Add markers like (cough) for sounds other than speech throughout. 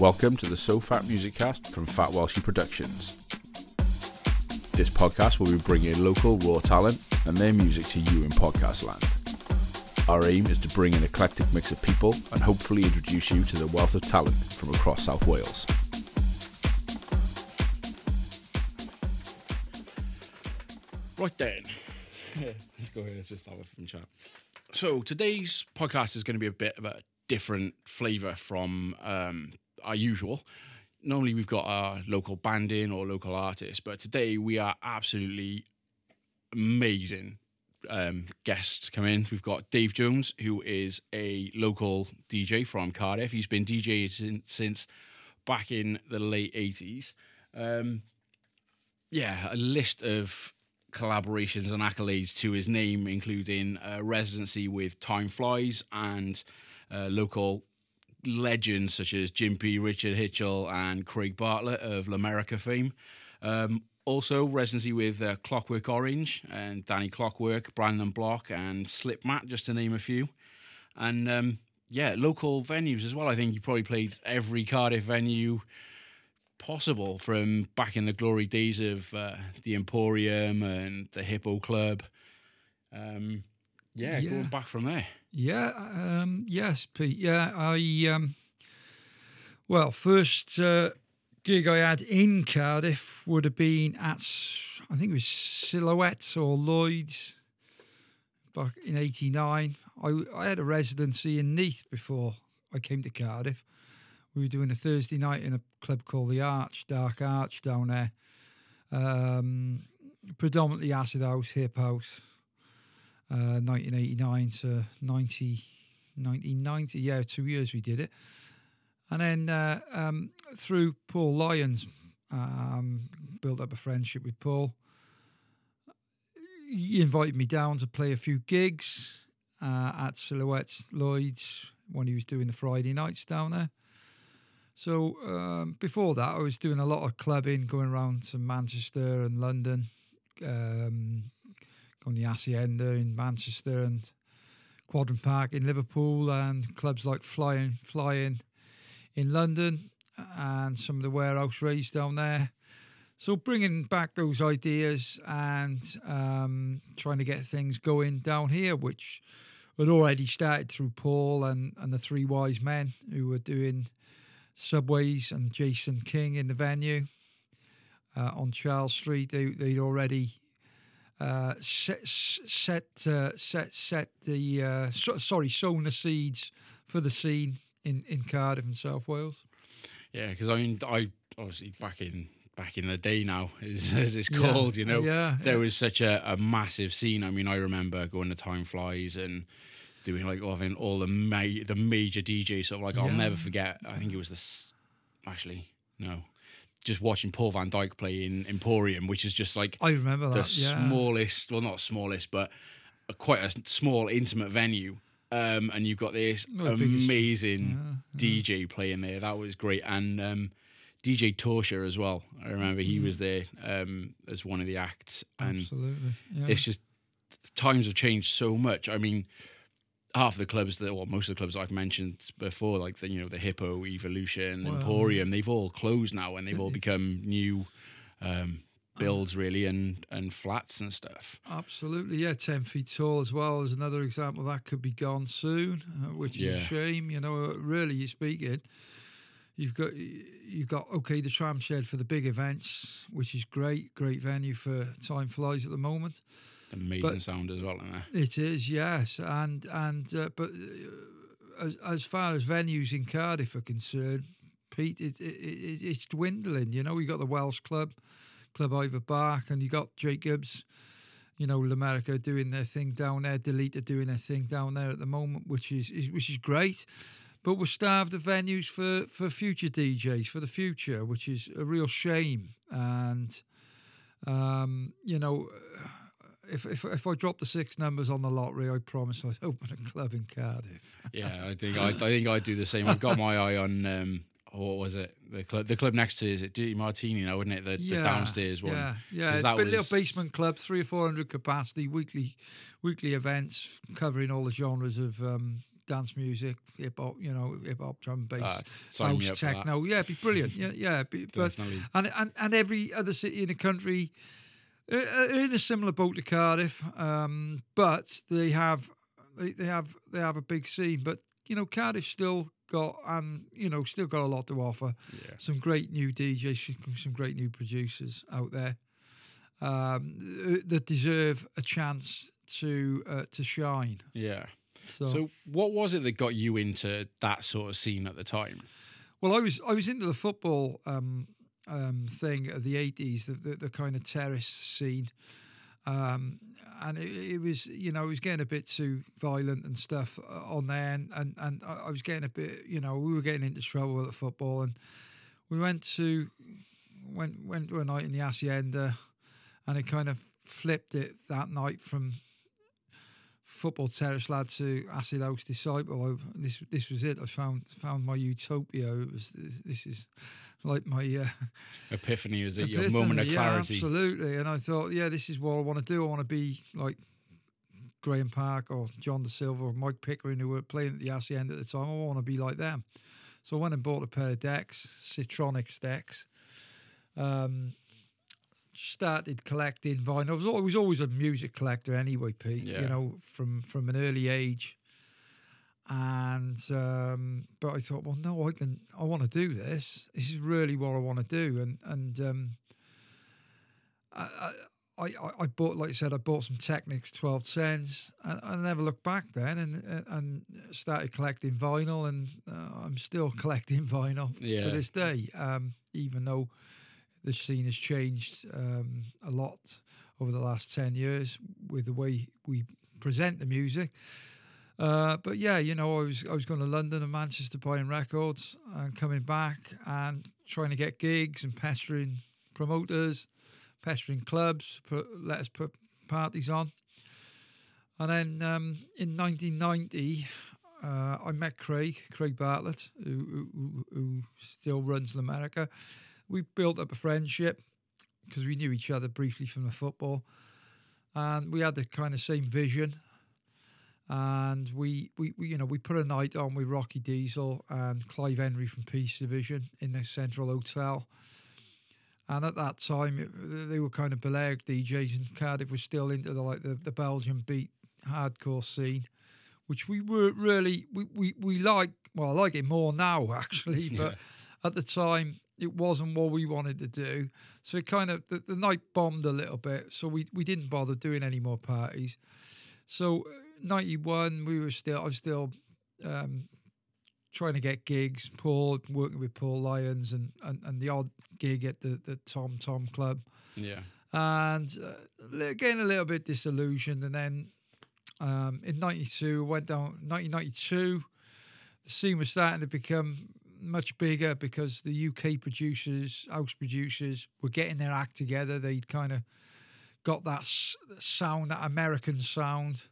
Welcome to the So Fat Music Cast from Fat Welshie Productions. This podcast will be bringing local raw talent and their music to you in podcast land. Our aim is to bring an eclectic mix of people and hopefully introduce you to the wealth of talent from across South Wales. Right then, let's go here. Let's just have a fun chat. So today's podcast is going to be a bit of a different flavour from um, our usual. Normally we've got our local band in or local artist, but today we are absolutely amazing um, guests come in. We've got Dave Jones, who is a local DJ from Cardiff. He's been DJing since, since back in the late 80s. Um, yeah, a list of collaborations and accolades to his name, including a residency with Time Flies and uh, local legends such as Jimpy, Richard Hitchell, and Craig Bartlett of L'America fame. Um, also, residency with uh, Clockwork Orange and Danny Clockwork, Brandon Block, and Slip Slipmatt, just to name a few. And um, yeah, local venues as well. I think you probably played every Cardiff venue possible from back in the glory days of uh, the Emporium and the Hippo Club. Um, yeah, Yeah. going back from there. Yeah, um, yes, Pete. Yeah, I um, well, first uh, gig I had in Cardiff would have been at I think it was Silhouettes or Lloyd's back in '89. I I had a residency in Neath before I came to Cardiff. We were doing a Thursday night in a club called the Arch, Dark Arch down there. Um, predominantly acid house, hip house. Uh, 1989 to 90, 1990. Yeah, two years we did it. And then uh, um, through Paul Lyons, um, built up a friendship with Paul. He invited me down to play a few gigs uh, at Silhouettes Lloyd's when he was doing the Friday nights down there. So um, before that, I was doing a lot of clubbing, going around to Manchester and London, um, on the Hacienda in Manchester and Quadrant Park in Liverpool, and clubs like Flying Flying in London, and some of the warehouse raves down there. So bringing back those ideas and um, trying to get things going down here, which had already started through Paul and, and the three wise men who were doing subways and Jason King in the venue uh, on Charles Street. They they'd already uh, set set uh, set set the uh, so, sorry sown the seeds for the scene in, in Cardiff and South Wales. Yeah, because I mean, I obviously back in back in the day now, (laughs) as, as it's Yeah, called, you know, yeah, there yeah. was such a, a massive scene. I mean, I remember going to Time Flies and doing like having all the ma- the major DJs. Sort of like I'll never forget. I think it was this. Actually, no, just watching Paul van Dyk play in Emporium, which is just like I remember the that. Yeah. smallest, well, not smallest, but a, quite a small, intimate venue. Um, and you've got this the biggest- amazing DJ playing there. That was great. And um, DJ Torsha as well. I remember he was there um, as one of the acts. And Absolutely. Yeah. it's just times have changed so much. I mean, half of the clubs that, well, most of the clubs I've mentioned before, like the you know the Hippo, Evolution, Emporium, they've all closed now, and they've all (laughs) become new um, builds really, and and flats and stuff. Absolutely, yeah. Ten feet tall as well is another example that could be gone soon, uh, which is Yeah. a shame. You know, uh, really you're speaking, you've got you've got okay the tram shed for the big events, which is great, great venue for Time Flies at the moment. Amazing But- sound as well in there. It is, yes, and and uh, but uh, as as far as venues in Cardiff are concerned, Pete, it, it, it it's dwindling. You know, you got the Welsh Club, Clwb Ifor Bach, and you got Jacobs. You know, L'America doing their thing down there, Delita doing their thing down there at the moment, which is, is which is great. But we're starved of venues for for future DJs for the future, which is a real shame. And um, you know, if, if if I drop the six numbers on the lottery, I promise I'd open a club in Cardiff. Yeah, I think I, I think I'd do the same. I've got my eye on um, what was it? The club, the club next to is it Dirty Martini now, isn't it? The, the downstairs one. Yeah, yeah. that a little was- basement club, three or four hundred capacity, weekly weekly events covering all the genres of um, dance music, hip hop, you know, hip hop, drum, bass, Uh, house, techno. Yeah, it'd be brilliant. Yeah, yeah. Be, but and, and and every other city in the country in a similar boat to Cardiff, um, but they have they, they have they have a big scene. But you know, Cardiff still got and you know still got a lot to offer. Yeah. Some great new DJs, some great new producers out there um, that deserve a chance to uh, to shine. Yeah. So, So, what was it that got you into that sort of scene at the time? well, I was I was into the football um, um, thing of the eighties, the, the the kind of terrace scene. Um, and it, it was, you know, it was getting a bit too violent and stuff uh, on there, and, and, and I was getting a bit, you know, we were getting into trouble the football, and we went to went went to a night in the hacienda, and it kind of flipped it that night from football terrace lad to acid house disciple. I, this this was it. I found found my utopia. It was this, this is like my uh, Epiphany is it your Epiphany, moment of clarity? yeah, absolutely. And I thought, yeah, this is what I want to do. I want to be like Graeme Park or Jon DaSilva or Mike Pickering, who were playing at the Hacienda at the time. I want to be like them. So I went and bought a pair of decks, Citronics decks. Um, started collecting vinyl. I was always always a music collector anyway, Pete. Yeah. You know, from from an early age. And um, but I thought, well, no, I can. I want to do this. This is really what I want to do. And and um, I, I I bought, like I said, I bought some Technics twelve tens. and I never looked back then, and and started collecting vinyl, and uh, I'm still (laughs) collecting vinyl Yeah. to this day. Um, even though the scene has changed um, a lot over the last 10 years with the way we present the music. Uh, but yeah, you know, I was I was going to London and Manchester buying records and coming back and trying to get gigs and pestering promoters, pestering clubs, put, let us put parties on. And then um, in 1990, uh, I met Craig, Craig Bartlett, who, who, who still runs America. We built up a friendship because we knew each other briefly from the football, and we had the kind of same vision. And we, we, we, you know, we put a night on with Rocky Diesel and Clive Henry from Peace Division in the Central Hotel. And at that time, it, they were kind of Belair DJs, and Cardiff was still into the like the, the Belgian beat hardcore scene, which we were really we, we, we like. Well, I like it more now (laughs) actually, (laughs) but at the time it wasn't what we wanted to do. So it kind of the, the night bombed a little bit. So we we didn't bother doing any more parties. So ninety one, we were still I was still um, trying to get gigs. Paul working with Paul Lyons and, and, and the odd gig at the the Tom Tom Club Yeah. and uh, getting a little bit disillusioned. And then um, in '92, went down 1992. The scene was starting to become much bigger because the UK producers, house producers, were getting their act together. They'd kind of got that s- sound, that American sound.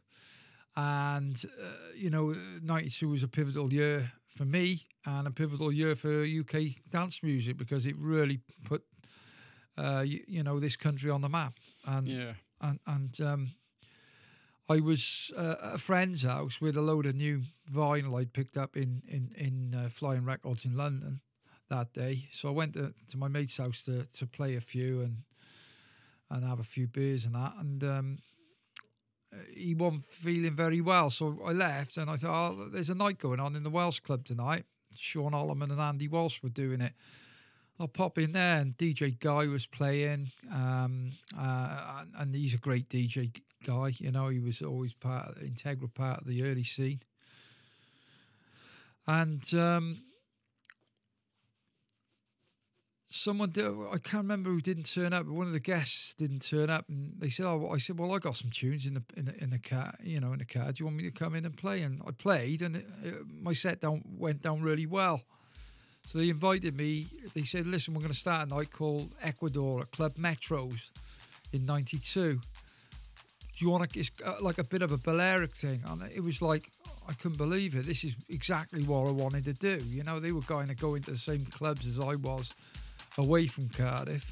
And, uh, you know, 92 was a pivotal year for me and a pivotal year for UK dance music because it really put uh, you, you know this country on the map. And Yeah. and and um, I was uh, at a friend's house with a load of new vinyl I'd picked up in in in uh, Flying Records in London that day. So I went to, to my mate's house to to play a few and and have a few beers and that. And um, he wasn't feeling very well, so I left and I thought, oh, there's a night going on in the Welsh Club tonight. Sean Holloman and Andy Walsh were doing it. I'll pop in there, and DJ Guy was playing, um, uh, and he's a great DJ guy. You know, he was always part, of, integral part of the early scene. And um, someone did, I can't remember who didn't turn up, but one of the guests didn't turn up, and they said, "Oh," I said, "Well, I got some tunes in the in the in the car, you know, in the car. Do you want me to come in and play?" And I played, and it, it, my set down went down really well. So they invited me. They said, "Listen, we're going to start a night called Ecuador at Club Metros in '92. Do you want to? It's uh, like a bit of a Balearic thing." And it was like I couldn't believe it. This is exactly what I wanted to do. You know, they were going to go into the same clubs as I was, away from Cardiff,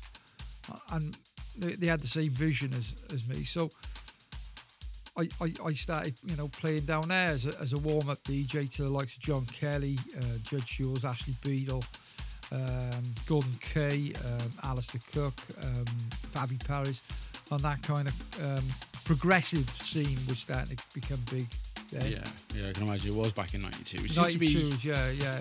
and they, they had the same vision as as me. So I, I, I started, you know, playing down there as a, as a warm up DJ to the likes of John Kelly, uh, Judge Jules, Ashley Beedle, um, Gordon Kay, um, Alistair Cook, um, Fabi Paras, and that kind of um, progressive scene was starting to become big. Then. Yeah, yeah, I can imagine it was back in '92. It seems to be 92, yeah, yeah.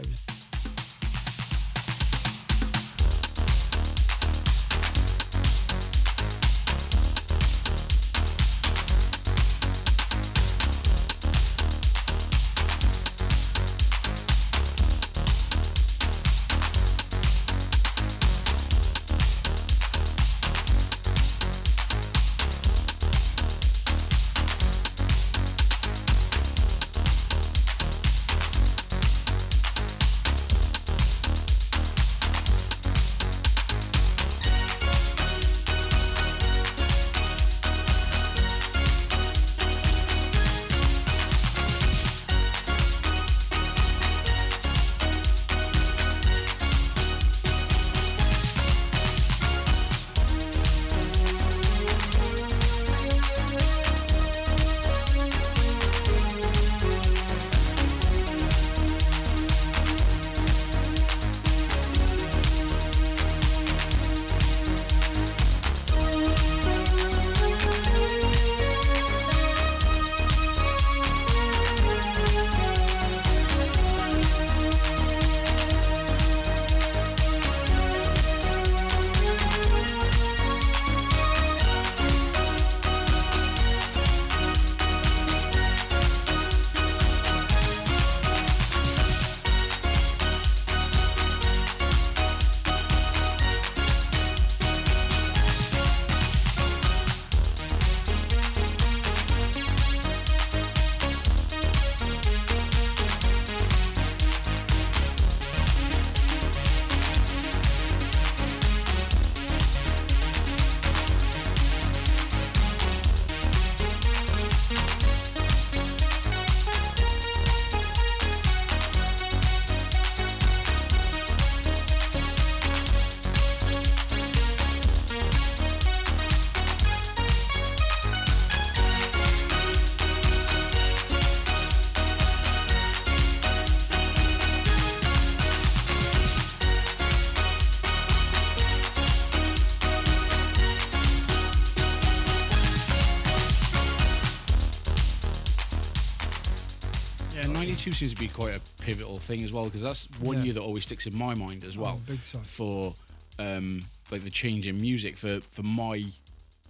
It was, Yeah, 92 seems to be quite a pivotal thing as well because that's one Yeah. year that always sticks in my mind as well oh, for um, like the change in music for for my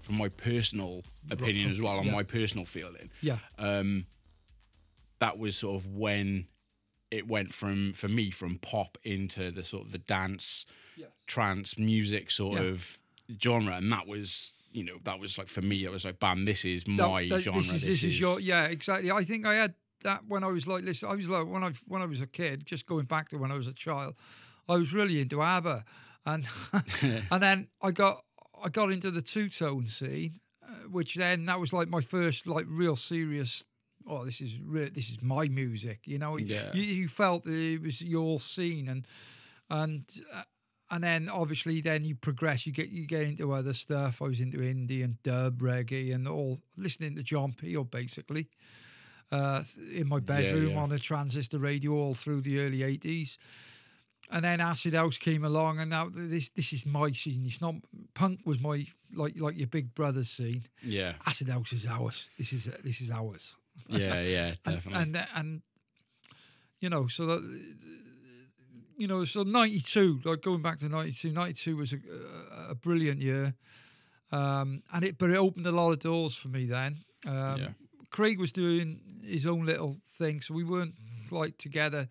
for my personal opinion as well on yeah. my personal feeling. Yeah, Um, that was sort of when it went from for me from pop into the sort of the dance yes. trance music sort Yeah. of genre and that was you know that was like for me it was like bam this is my that- genre This is, this is your yeah, exactly. I think I had that when I was like listen. I was like when I when I was a kid, just going back to when I was a child, I was really into ABBA, and (laughs) and then I got I got into the two tone scene, uh, which then that was like my first like real serious. Oh, this is re- this is my music. You know, Yeah. you, you felt that it was your scene, and and uh, and then obviously then you progress. You get you get into other stuff. I was into indie and dub, reggae, and all listening to John Peel basically uh, in my bedroom yeah. on a transistor radio all through the early eighties. And then Acid House came along, and now this this is my scene. It's not punk was my like like your big brother's scene. yeah Acid House is ours. This is this is ours. yeah yeah (laughs) And, definitely and and you know so that you know so 92 like going back to 92 92 was a, a, a brilliant year um and it but it opened a lot of doors for me then um Yeah. Craig was doing his own little thing so we weren't like together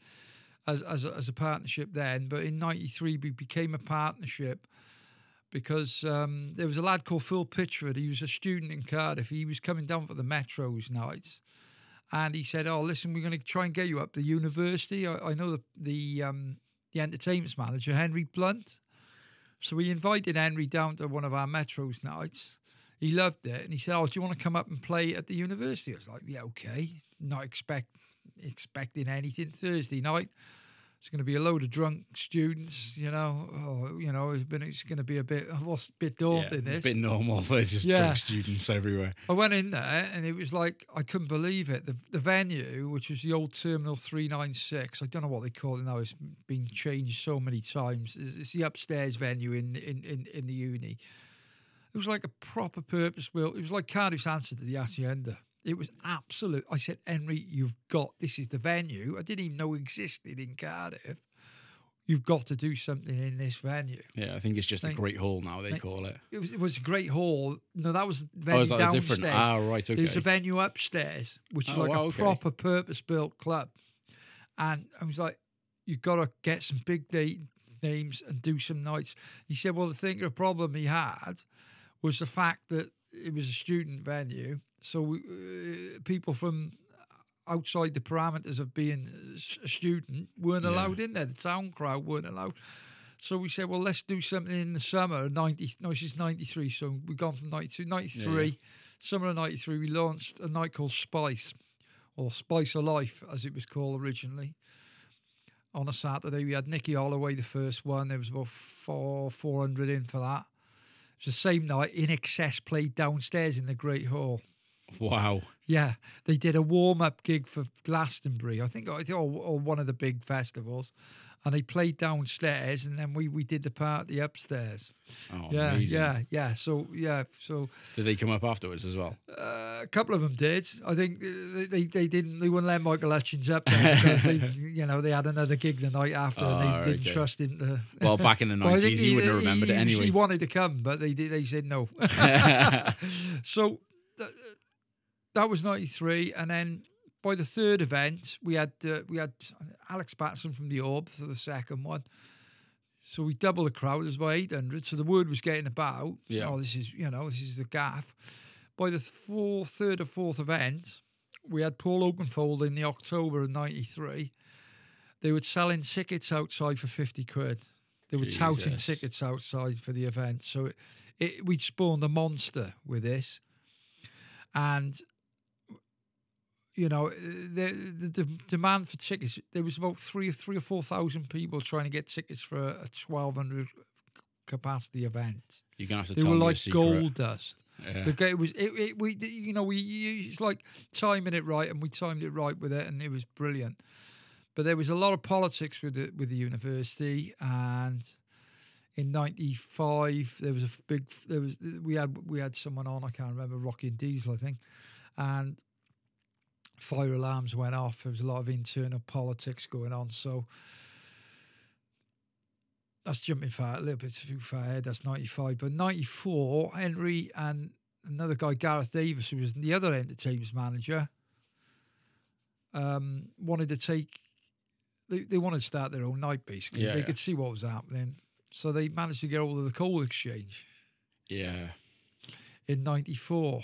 as as a, as a partnership then but in 93 we became a partnership because um, there was a lad called Phil Pitchford. He was a student in Cardiff. He was coming down for the Metros nights, and he said, "Oh, listen, we're going to try and get you up the university. I, I know the the um, the entertainment manager, Henry Blunt. So we invited Henry down to one of our Metros nights. He loved it, and he said, "Oh, do you want to come up and play at the university?" I was like, "Yeah, okay." Not expect expecting anything Thursday night. it's going to be a load of drunk students, you know. Oh, you know, it's been it's going to be a bit, what's a bit daunting. yeah, a bit normal (laughs) for just Yeah. drunk students everywhere. I went in there and it was like I couldn't believe it. The the venue, which was the old Terminal Three Nine Six, I don't know what they call it now. It's been changed so many times. It's, it's the upstairs venue in, in in in the uni. It was like a proper purpose built. It was like Cardiff's answer to the Hacienda. It was absolute. I said, Henry, you've got this is the venue. I didn't even know existed in Cardiff. You've got to do something in this venue. Yeah, I think it's just a Great Hall now. They is it. It was, it was a great hall. No, that was the Oh, venue is that a downstairs. different? Ah, right. Okay. There's a venue upstairs, which is Oh, like wow, a okay. proper purpose built club. And I was like, you've got to get some big na- names and do some nights. He said, well, the thing, the problem he had was the fact that it was a student venue. So we, uh, people from outside the parameters of being a student weren't Yeah. allowed in there. The town crowd weren't allowed. So we said, well, let's do something in the summer. 90, no, this is 93. So we've gone from 92, 93. Summer of 93, we launched a night called Spice, or Spice of Life, as it was called originally. On a Saturday, we had Nicky Holloway, the first one. There was about four, 400 in for that. It was the same night. INXS played downstairs in the Great Hall. Wow. Yeah, they did a warm up gig for Glastonbury, I think, I think, or, or one of the big festivals, and they played downstairs, and then we we did the party upstairs. Oh, yeah, amazing. yeah, yeah. So yeah, so Did they come up afterwards as well? uh, a couple of them did. I think uh, they, they, they didn't. They wouldn't let Michael Hutchence up there because they, (laughs) you know, they had another gig the night after, and Oh, they didn't okay. trust him to. (laughs) Well, back in the (laughs) Well, I think nineties, you wouldn't have remembered he, it anyway. He wanted to come, but they did. They said no. so th- that was '93, and then by the third event, we had uh, we had Alex Paterson from the Orb for the second one. So we doubled the crowd. It was about 800. So the word was getting about. Yeah. Oh, this is you know this is the gaff. By the fourth, third or fourth event, we had Paul Oakenfold in the October of '93. They were selling tickets outside for 50 quid. They were touting tickets outside for the event. So it, it, we'd spawned a monster with this. And, you know, the, the, the demand for tickets, there was about three, three or 4,000 people trying to get tickets for a, a 1,200 capacity event. You're gonna have to They were like gold dust. Yeah. It was it, it we you know we it's like timing it right and we timed it right with it and it was brilliant. But there was a lot of politics with the with the university and in '95 there was a big there was we had we had someone on I can't remember Rocky and Diesel I think and fire alarms went off. There was a lot of internal politics going on. So that's jumping far a little bit too far ahead. That's 95. But 94, Henry and another guy, Gareth Davis, who was the other entertainment manager, um, wanted to take, they, they wanted to start their own night basically. Yeah, they yeah. could see what was happening. So they managed to get hold of the coal exchange yeah. in 94.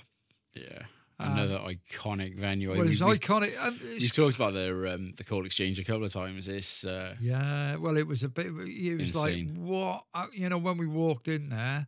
Yeah. Another iconic venue. Um, Well, it's we, iconic. we it's- talked about the um, the coal exchange a couple of times. It's uh, Yeah, well, it was a bit. It was Insane. like what uh, you know when we walked in there,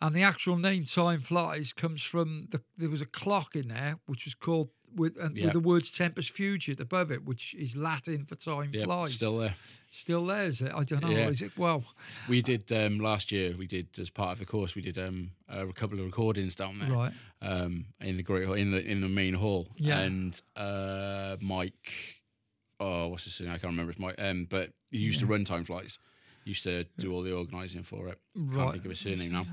and the actual name "Time Flies" comes from the. There was a clock in there which was called with and Yeah. with the words "Tempus Fugit" above it, which is Latin for "time yeah, flies." still there. Still there, is it? I don't know. Yeah. Is it? Well, We did um, last year. We did as part of the course. We did um, a couple of recordings down there. right. um, in the great hall, in the in the main hall. Yeah. And uh, Mike, oh, what's his name? I can't remember. It's Mike. Um, but he used to run time flies. Used to do all the organising for it. Right. Can't think of his surname now.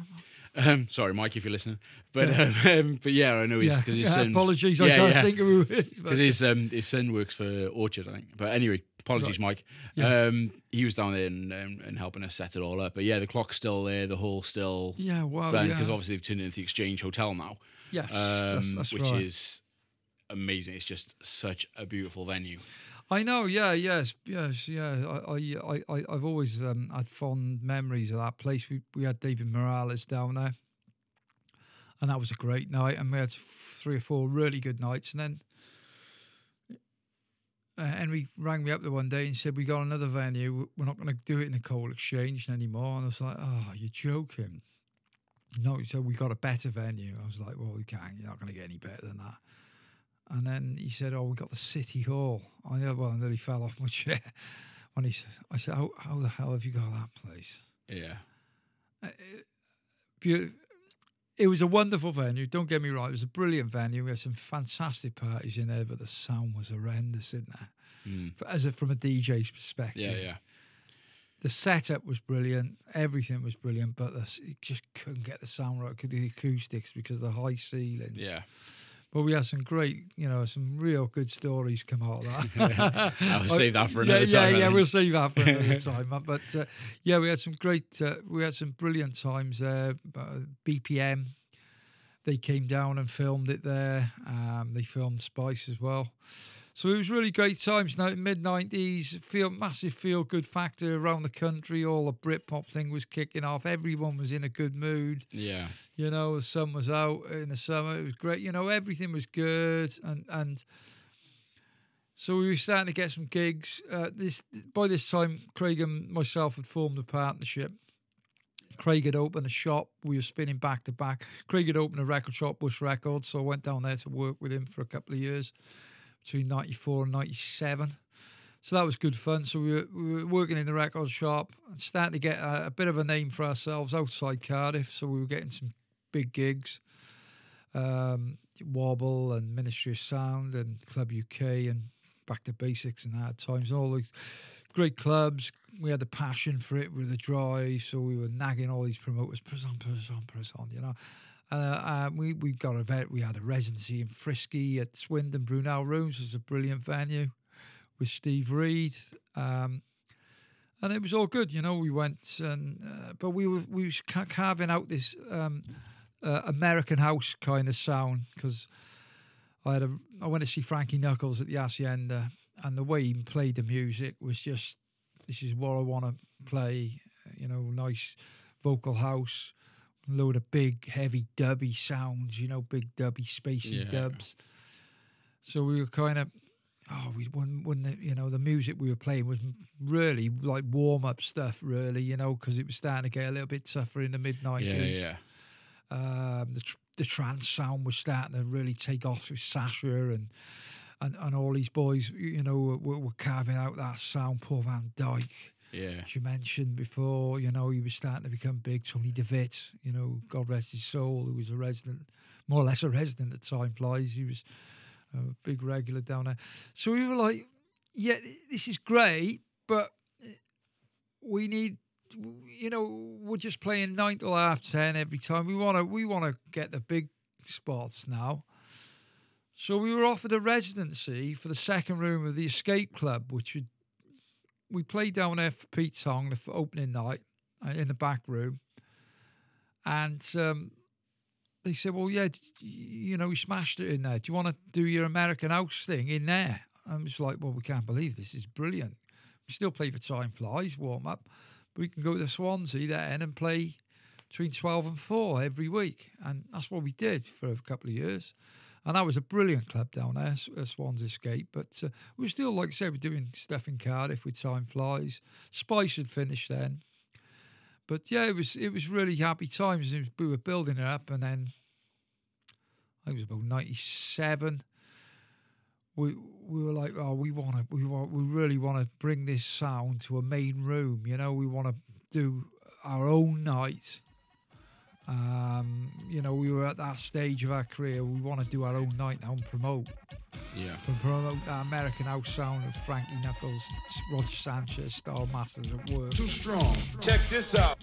Um, sorry, Mike, if you're listening. But (laughs) um, but yeah, I know he's Yeah. because his son. apologies. I yeah, can't yeah. think of who. Because his um, his son works for Orchard, I think. But anyway, apologies, Mike. Yeah. Um, he was down there and, um, and helping us set it all up. But yeah, the clock's still there. The hall's still yeah, well, because yeah. obviously they've turned it into the Exchange Hotel now yes, um, that's, that's which right. is amazing. It's just such a beautiful venue. I know, yeah, yes, yes, yeah. I, I, I, I've always um, had fond memories of that place. We we had David Morales down there, and that was a great night. And we had three or four really good nights. And then uh, Henry rang me up the one day and said, "We got another venue. We're not going to do it in the coal exchange anymore." And I was like, "Oh, you're joking." No, said we got a better venue. I was like, "Well, we can't. You're not going to get any better than that." And then he said, "Oh, we got the city hall." I know. Well, I nearly fell off my (laughs) chair when he said, I said, how, how the hell have you got that place? Yeah. Beau- It was a wonderful venue. Don't get me wrong; it was a brilliant venue. We had some fantastic parties in there, but the sound was horrendous in there. Mm. As a, from a DJ's perspective, Yeah, yeah. the setup was brilliant. Everything was brilliant, but the, you just couldn't get the sound right because the acoustics because of the high ceilings. Yeah. But we had some great, you know, some real good stories come out of that. (laughs) I'll save that for yeah, another yeah, time. I Yeah, we'll save that for another (laughs) time. uh, But uh, yeah, we had some great, uh, we had some brilliant times there. Uh, BPM, they came down and filmed it there. Um, they filmed Spice as well. So it was really great times. Now mid nineties, feel massive feel good factor around the country. All the Britpop thing was kicking off. Everyone was in a good mood. Yeah. You know, the sun was out in the summer. It was great. You know, everything was good, and and so we were starting to get some gigs. Uh, this by this time, Craig and myself had formed a partnership. Craig had opened a shop. We were spinning back to back. Craig had opened a record shop, Bush Records, so I went down there to work with him for a couple of years, between '94 and '97. So that was good fun. So we were, we were working in the record shop and starting to get a, a bit of a name for ourselves outside Cardiff. So we were getting some big gigs, um, Wobble and Ministry of Sound and Club UK and Back to Basics and Hard Times and all these great clubs. We had the passion for it with the drive, so we were nagging all these promoters, press on, press on, press on, you know. Uh, uh, we we got a vet. We had a residency in Frisky at Swindon Brunel Rooms, was a brilliant venue with Steve Reed. Um, and it was all good, you know. We went, and uh, but we were we was ca- carving out this um, uh, American house kind of sound because I had a I went to see Frankie Knuckles at the Hacienda, and the way he played the music was just this is what I want to play, you know, nice vocal house, load of big heavy dubby sounds, you know, big dubby spacey Yeah. dubs. So we were kind of oh, we when when the, you know the music we were playing was really like warm up stuff, really, you know, because it was starting to get a little bit tougher in the mid Yeah, nineties. yeah. Um, the tr- the trance sound was starting to really take off with Sasha and and, and all these boys, you know, were, were carving out that sound. Paul van Dyk, Yeah. as you mentioned before, you know, he was starting to become big. Tony De Vit, you know, God rest his soul, who was a resident, more or less a resident at Time Flies. He was a big regular down there. So we were like, yeah, this is great, but we need, you know, we're just playing nine till half ten every time. We want to, we want to get the big spots now. So we were offered a residency for the second room of the Escape Club, which would, we played down there for Pete Tong the opening night uh, in the back room, and um, they said, "Well, yeah, you know, we smashed it in there. Do you want to do your American House thing in there?" I was like, "Well, we can't believe this is brilliant. We still play for Time Flies warm up, but we can go to Swansea then and play between twelve and four every week, and that's what we did for a couple of years." And that was a brilliant club down there, uh, Swans Escape. But uh, we were still, like I said, we're doing stuff in Cardiff with Time Flies. Spice had finished then. But yeah, it was it was really happy times. We were building it up, and then I think it was about ninety seven. We we were like, oh, we want to, we want, we really want to bring this sound to a main room. You know, we want to do our own night. Um, you know, we were at that stage of our career. We want to do our own night now and promote, Yeah. and promote that American house sound of Frankie Knuckles, Roger Sanchez style masters at work. Too strong. Check this out.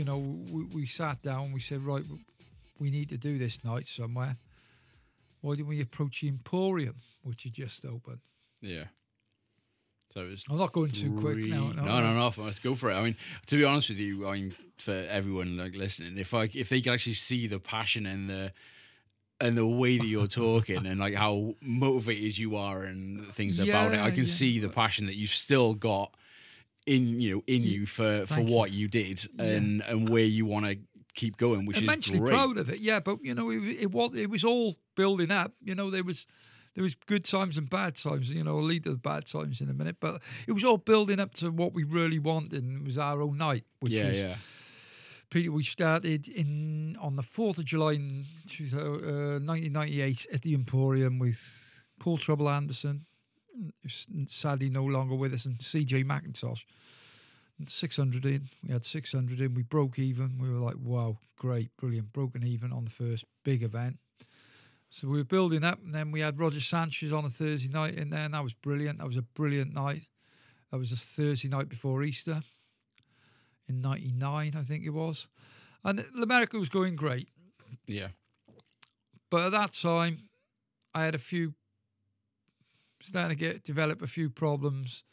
You know, we, we sat down. We said, right, we need to do this night somewhere. Why didn't we approach the Emporium, which had just opened? Yeah. So it was. I'm not going too quick now, three- no. No, no, no. Let's go for it. I mean, to be honest with you, I mean, for everyone like listening, if I if they could actually see the passion and the and the way that you're talking and like how motivated you are and things about it, I can yeah. see the passion that you've still got in you know in you for for Thank you. what you did and and where you want to keep going, which immensely is great. proud of it. Yeah, but you know, it, it was it was all building up. You know, there was there was good times and bad times. You know, I'll lead to the bad times in a minute, but it was all building up to what we really wanted. And it was our own night, which yeah, was yeah, Peter. We started in on the fourth of July in uh, 1998 at the Emporium with Paul Trouble Anderson, who's sadly no longer with us, and CJ Mackintosh. 600 in. We had 600 in. We broke even. We were like, wow, great, brilliant. Broken even on the first big event. So we were building up, and then we had Roger Sanchez on a Thursday night in there, and that was brilliant. That was a brilliant night. That was a Thursday night before Easter in 99, I think it was. And America was going great. yeah. But at that time, I had a few starting to get develop a few problems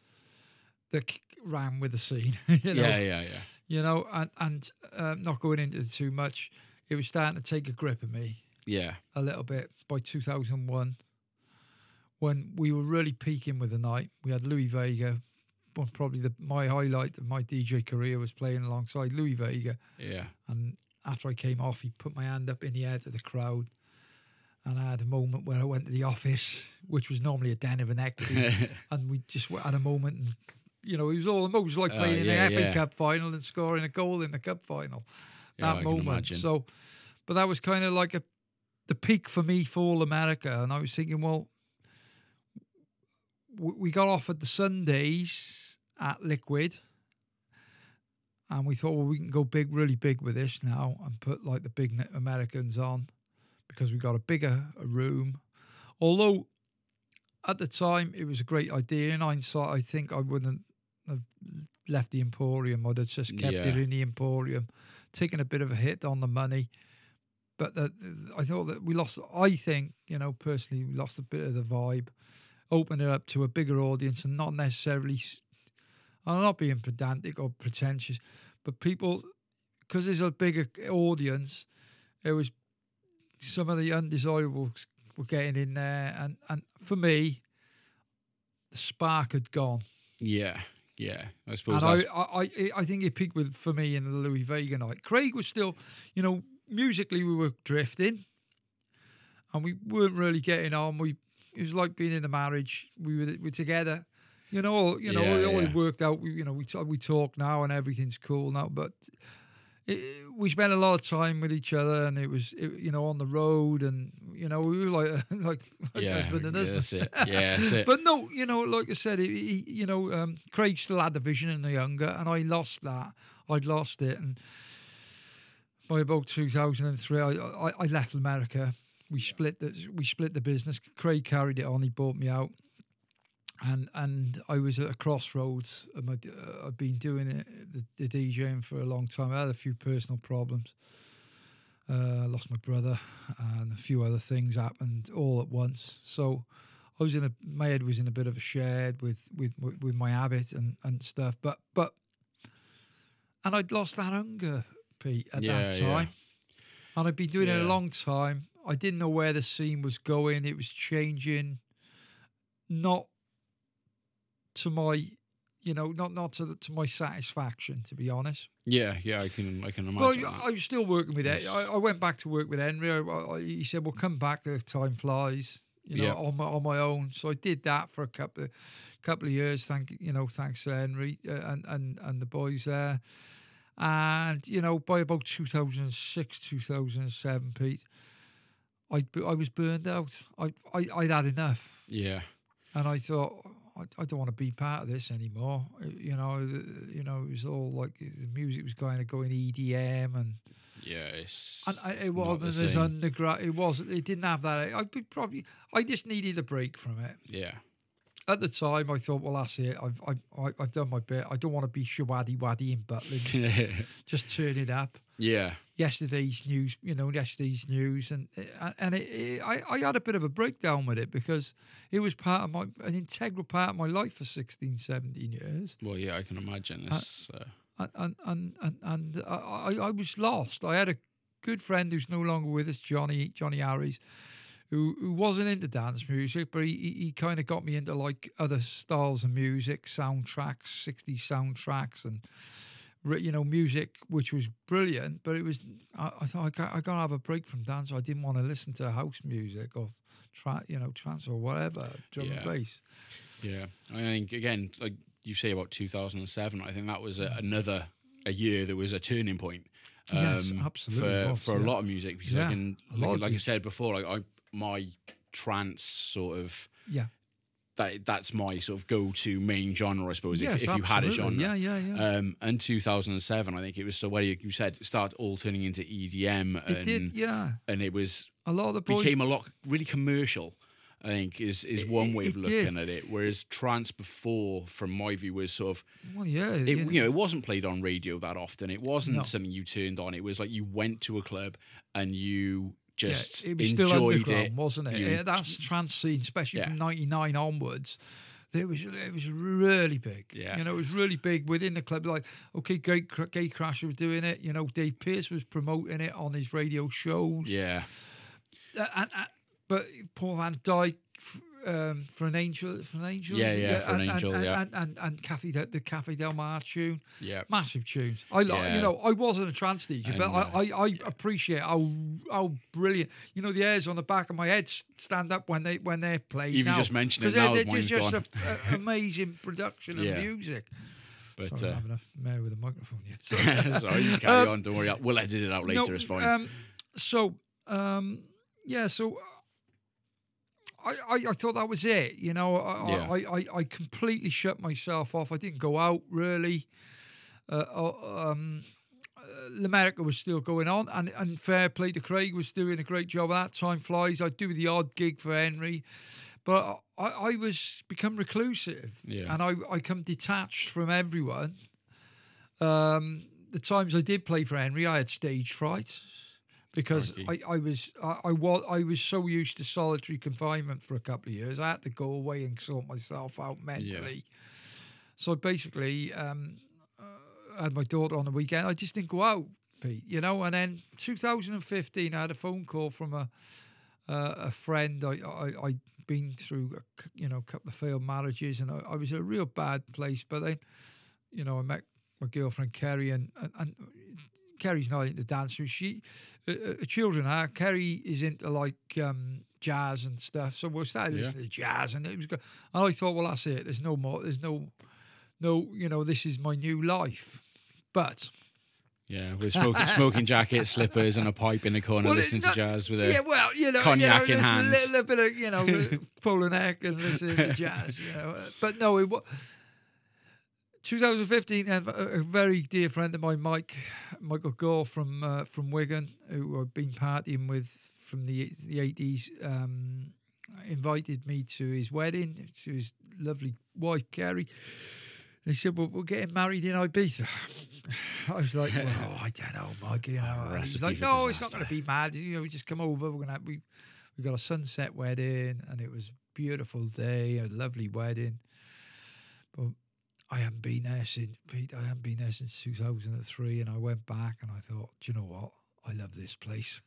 that ran with the scene. (laughs) you know, Yeah, yeah, yeah. you know, and and um, not going into too much. It was starting to take a grip of me Yeah. a little bit by 2001, when we were really peaking with the night. We had Louie Vega. Well, probably the my highlight of my DJ career was playing alongside Louie Vega. Yeah. And after I came off, he put my hand up in the air to the crowd. And I had a moment where I went to the office, which was normally a den of an equity, (laughs) and we just had a moment. And you know, it was all it was like Oh, playing yeah, in the FA yeah. Cup final and scoring a goal in the cup final. Yeah, that moment. So, but that was kind of like a the peak for me for all America, and I was thinking, well, we got off at the Sundays at Liquid. And we thought, well, we can go big, really big with this now and put like the big Americans on because we got a bigger room. Although at the time it was a great idea. In hindsight, I think I wouldn't have left the Emporium. I'd have just kept it in the Emporium, taking a bit of a hit on the money. But the, I thought that we lost. I think you know personally, we lost a bit of the vibe. Open it up to a bigger audience and not necessarily. I'm not being pedantic or pretentious, but people, because there's a bigger audience, there was some of the undesirables were getting in there, and and for me, the spark had gone. Yeah. Yeah. I suppose And I, I, I, think it peaked with for me in the Louie Vega night. Craig was still, you know, musically we were drifting, and we weren't really getting on. We it was like being in a marriage. We were we together, you know. You know, Yeah, it all yeah. worked out. We, you know, we talk, we talk now, and everything's cool now. But it, we spent a lot of time with each other, and it was, it, you know, on the road, and you know, we were like (laughs) like, like yeah. husband and yeah, husband. that's it. Yeah, (laughs) that's it. But no, you know, like I said, you know, um, Craig still had the vision in the younger, and I lost that. I'd lost it, and by about 2003, I, I, I left America. We split the we split the business. Craig carried it on. He bought me out, and and I was at a crossroads. my- uh, I've been doing it, the, the DJing for a long time. I had a few personal problems. Uh, I lost my brother, and a few other things happened all at once. So I was in a my head was in a bit of a shed with with with my habit and and stuff. But but and I'd lost that hunger, Pete, at Yeah, that yeah. time. And I'd been doing it a long time. I didn't know where the scene was going. It was changing, not to my, you know, not not to the, to my satisfaction, to be honest. yeah, yeah. I can, I can imagine. Well. I was still working with it. I, I went back to work with Henry. I, I, he said, "Well, come back. The time flies." You know, Yeah. on my on my own. So I did that for a couple of couple of years. Thank you know, thanks to Henry uh, and and and the boys there. And you know, by about 2006, 2007, Pete, I I was burned out. I I I'd had enough. yeah, And I thought, I, I don't want to be part of this anymore. Uh, You know, uh, you know, it was all like the music was kind of going EDM, and yeah. It's, and I, it's it wasn't as underground. It wasn't. It didn't have that. I would probably. I just needed a break from it. yeah, at the time, I thought, well, that's it. I've I've I- I've done my bit. I don't want to be Showaddywaddy in Butlins. (laughs) Just turn it up. yeah, Yesterday's news, you know, yesterday's news, and uh, and it, it, I I had a bit of a breakdown with it because it was part of my an integral part of my life for 16, 17 years. well, yeah, I can imagine. Uh, and and and and, and I, I was lost. I had a good friend who's no longer with us, Johnny Johnny Harris, who who wasn't into dance music, but he he, he kind of got me into like other styles of music, soundtracks, 60s soundtracks, and you know music which was brilliant. But it was I, I thought I got I gotta have a break from dance. I didn't want to listen to house music or tra- you know trance or whatever drum Yeah. and bass. Yeah, I think again, like you say about 2007, I think that was a, another a year that was a turning point. um, Yes, absolutely For was, for a yeah. lot of music, because Yeah, I can, like, like I said before, like I my trance sort of Yeah. That that's my sort of go to main genre, I suppose. yes, if, if you had a genre, Yeah, yeah, yeah. Um, and 2007, I think it was so where you, you said start all turning into EDM, and it did, yeah. and it was A lot of the boys became a lot really commercial. I think is is one way it of looking did. at it. Whereas trance before, from my view, was sort of Well, yeah, it, you you know it wasn't played on radio that often. It wasn't No. something you turned on. It was like you went to a club and you yeah, just it was still enjoyed underground, it. wasn't it? You- Yeah, that's trance scene, especially Yeah. from '99 onwards. It was it was really big. Yeah. you know, it was really big within the club. Like, okay, Gay, Gatecrasher was doing it. You know, Dave Pearce was promoting it on his radio shows. Yeah, Uh, and, and, but Paul van Dyk. Um, for an angel, for an angel, Yeah, it? yeah, For an and, Angel, and, yeah. and and, and Cafe Del, the Cafe Del Mar tune, yeah, massive tunes. I like, Yeah. you know, I wasn't a trance DJ, but I, I, I appreciate how how brilliant. You know, the hairs on the back of my head stand up when they when they're played. You now. just mention it 'Cause they're- now, they're just gone. a, a, (laughs) amazing production of Yeah. music. but Sorry, uh, I'm having a mare with a microphone. (laughs) So, sorry, you carry Um, on. Don't worry, we'll edit it out later. no, it's fine. Um, so, um, yeah, so. I, I, I thought that was it, you know. I, Yeah. I, I, I completely shut myself off. I didn't go out really. Uh, uh, um, uh, America was still going on, and, and fair play to Craig was doing a great job that. Time flies. I do the odd gig for Henry, but I, I was become reclusive, Yeah. and I I come detached from everyone. Um, the times I did play for Henry, I had stage fright because I, I was I, I was I was so used to solitary confinement for a couple of years. I had to go away and sort myself out mentally. Yeah. So basically, um, uh, I had my daughter on the weekend. I just didn't go out, Pete. You know. And then 2015, I had a phone call from a uh, a friend. I I I'd been through a, you know a couple of failed marriages, and I, I was in a real bad place. But then, you know, I met my girlfriend Kerry, and and, and Kerry's not into dancing. She, uh, uh, children are. Kerry is into like um, jazz and stuff. So we started Yeah. listening to jazz, and it was good. And I thought, well, that's it. There's no more. There's no, no. You know, this is my new life. But yeah, with smoking, (laughs) smoking jacket, slippers, and a pipe in the corner, Well, listening no- to jazz with a yeah, well, you know, cognac you in know, hand. A little, little bit of you know, (laughs) pulling neck and listening to jazz. You know, but no, it was. 2015, a a very dear friend of mine, Mike, Michael Gore from uh, from Wigan, who I've been partying with from the the 80s, um, invited me to his wedding to his lovely wife Kerry. He said, "Well, we're getting married in Ibiza." (sighs) I was like, (laughs) "Well, I don't know, Mike." You know, he's like, "No, it's not going to be mad. You know, we just come over. We're gonna we we got a sunset wedding, and it was a beautiful day, a lovely wedding. But I haven't been there since Pete. I haven't been there since 2003, and I went back and I thought, do you know what? I love this place,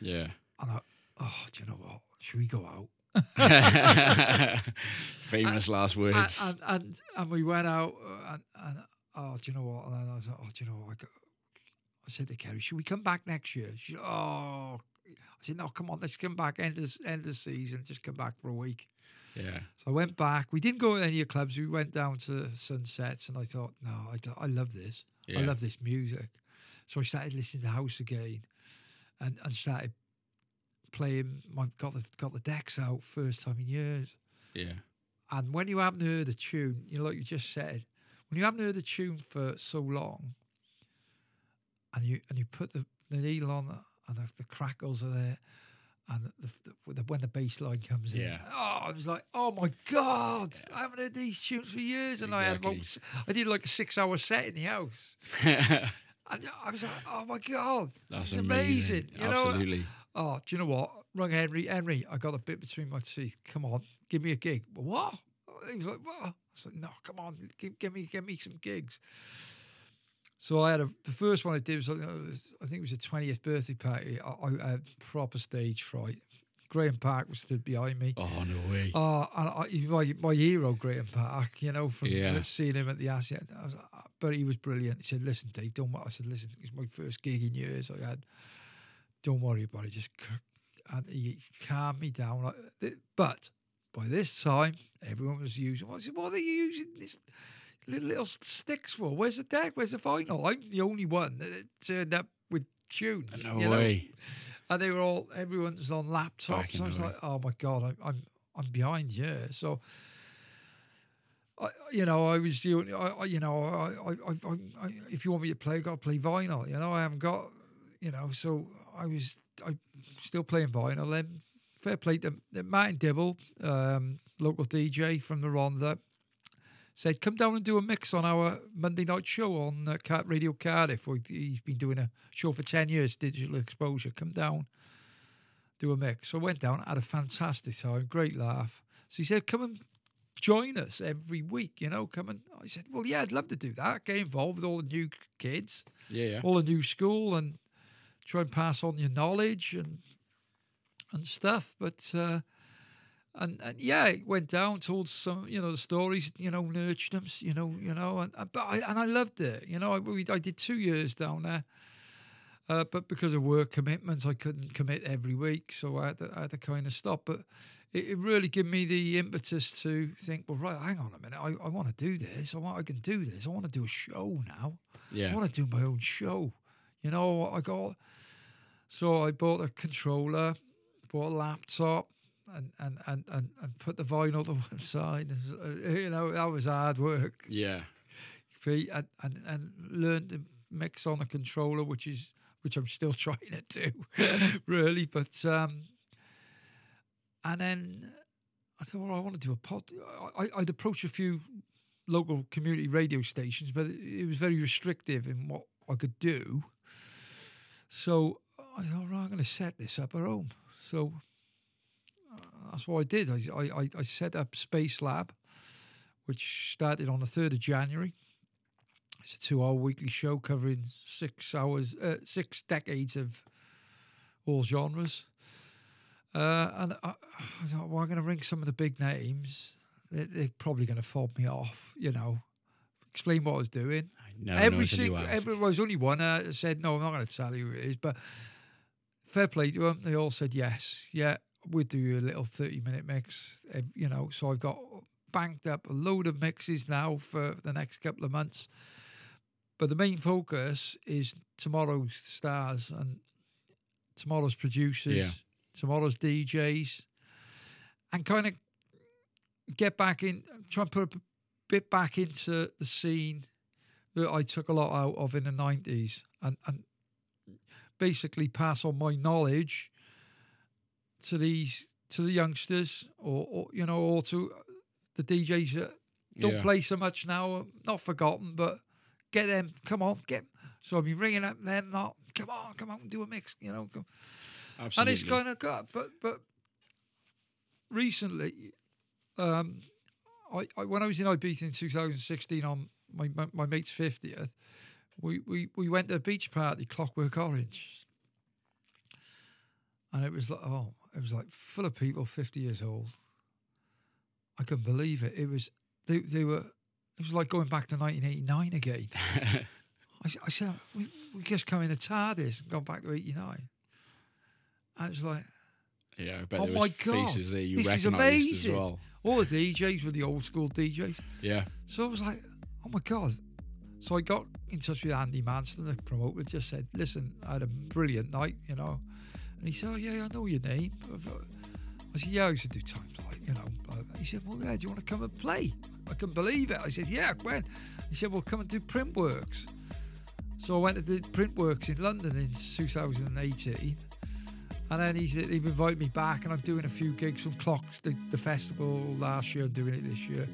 yeah. and I, oh, do you know what? Should we go out? (laughs) (laughs) Famous last words. and, and and we went out uh, and, and oh, do you know what? And then I was like, oh, do you know what? I, go, I said to Kerry, should we come back next year? She oh, I said, no, come on, let's come back end of end of season, just come back for a week. Yeah, So I went back. We didn't go to any of the clubs. We went down to sunsets, and I thought, no, I, I love this. I love this music. So I started listening to house again, and and started playing. My got the got the decks out first time in years. yeah, And when you haven't heard a tune, you know, like you just said, when you haven't heard a tune for so long, and you and you put the, the needle on, and the, the crackles are there, and the, the, the, when the bass line comes in, Yeah. oh, I was like, oh my god, I haven't heard these tunes for years, and I had Exactly. did like a six-hour set in the house, (laughs) and I was like, oh my god, That's amazing. amazing. You know, Absolutely. Oh, do you know what? Rung Henry. Henry, I got a bit between my teeth. Come on, give me a gig. What? He was like, what? I was like, no, come on, give, give me, give me some gigs. So I had a. The first one I did was, uh, I think it was a twentieth birthday party. I, I had proper stage fright. Graeme Park was stood behind me. Oh no way. Oh, and I, my, my hero, Graeme Park, you know, from Yeah. seeing him at the Asset. I was, "Ah," but he was brilliant. He said, listen, Dave, don't worry. I said, listen, it's my first gig in years I had. Don't worry about it. Just, and he calmed me down. Like, But by this time, everyone was using, I said, what are you using this little, sticks for? Where's the deck? Where's the vinyl? I'm the only one that turned up with tunes. no you know? way. and they were all everyone's on laptops. In I was the like, oh my god, I'm I'm, I'm behind. Yeah, so. I, you know, I was the only, I, I, you know, I, I, I, I, I, if you want me to play, I've got to play vinyl. You know, I haven't got, you know, so I was, I still playing vinyl. Then fair play to, to Martin Dibble, um, local DJ from the Rhondda, said, come down and do a mix on our Monday night show on uh, Radio Cardiff. He's been doing a show for 10 years, Digital Exposure. Come down, do a mix. So I went down, had a fantastic time, great laugh. So he said, come and join us every week, you know, come and I said, well, yeah, I'd love to do that. Get involved with all the new kids, Yeah, yeah. all the new school and try and pass on your knowledge and and stuff. But uh, and, and yeah, it went down, told some, you know, the stories, you know, nurtured them, you know, you know, and but I and I loved it, you know. I we, I did two years down there, uh, but because of work commitments, I couldn't commit every week, so I had to, I had to kind of stop. But it, it really gave me the impetus to think, well, right, hang on a minute, I, I want to do this. I want, I can do this. I want to do a show now. Yeah. I want to do my own show. You know, I got so I bought a controller, bought a laptop, and and and and, and put the vinyl to (laughs) one side. Uh, you know, that was hard work. Yeah. And, and and learned to mix on a controller, which is which I'm still (laughs) trying to do, (laughs) really. But um, and then I thought, well, I want to do a pod. I, I'd approach a few local community radio stations, but it, it was very restrictive in what I could do. So I thought, right, I'm going to set this up at home. So that's what I did. I, I, I- I set up Space Lab, which started on the 3rd of January. It's a two hour weekly show covering six hours, uh, six decades of all genres. Uh, and I, I thought, well, I'm going to ring some of the big names. They, they're probably going to fob me off, you know, explain what I was doing. No, every no, single, every, well, there's only one uh, said, no, I'm not going to tell you who it is, but fair play to them. They all said yes. Yeah, we'll do a little 30 minute mix, eh, you know. So I've got banked up a load of mixes now for the next couple of months. But the main focus is tomorrow's stars and tomorrow's producers, Yeah. tomorrow's DJs, and kind of get back in, try and put a bit back into the scene that I took a lot out of in the 90s and, and basically pass on my knowledge to these to the youngsters or, or you know or to the DJs that don't Yeah. play so much now not forgotten but get them come on get so I've been ringing up them not come on come on do a mix you know come. Absolutely. and it's kind of got but but recently um I, I when I was in Ibiza in 2016 on my my, my mate's 50th we, we we went to a beach party Clockwork Orange and it was like oh it was like full of people 50 years old I couldn't believe it it was they they were it was like going back to 1989 again (laughs) I said, we, we just come in the TARDIS and gone back to 89. And it's like, yeah, I bet Oh there my God, faces there you this is amazing. well. all the DJs were the old school DJs. Yeah. So I was like, oh my God. So I got in touch with Andy Manston, the promoter, just said, listen, I had a brilliant night, you know. And he said, oh, yeah, I know your name. I said, yeah, I used to do times like, you know. blah, blah." He said, well, yeah, do you want to come and play? I couldn't believe it. I said, yeah, when? He said, well, come and do Printworks. So I went to do Printworks in London in 2018. And then he's invited me back, and I'm doing a few gigs from Clocks, the, the festival last year. I'm doing it this year.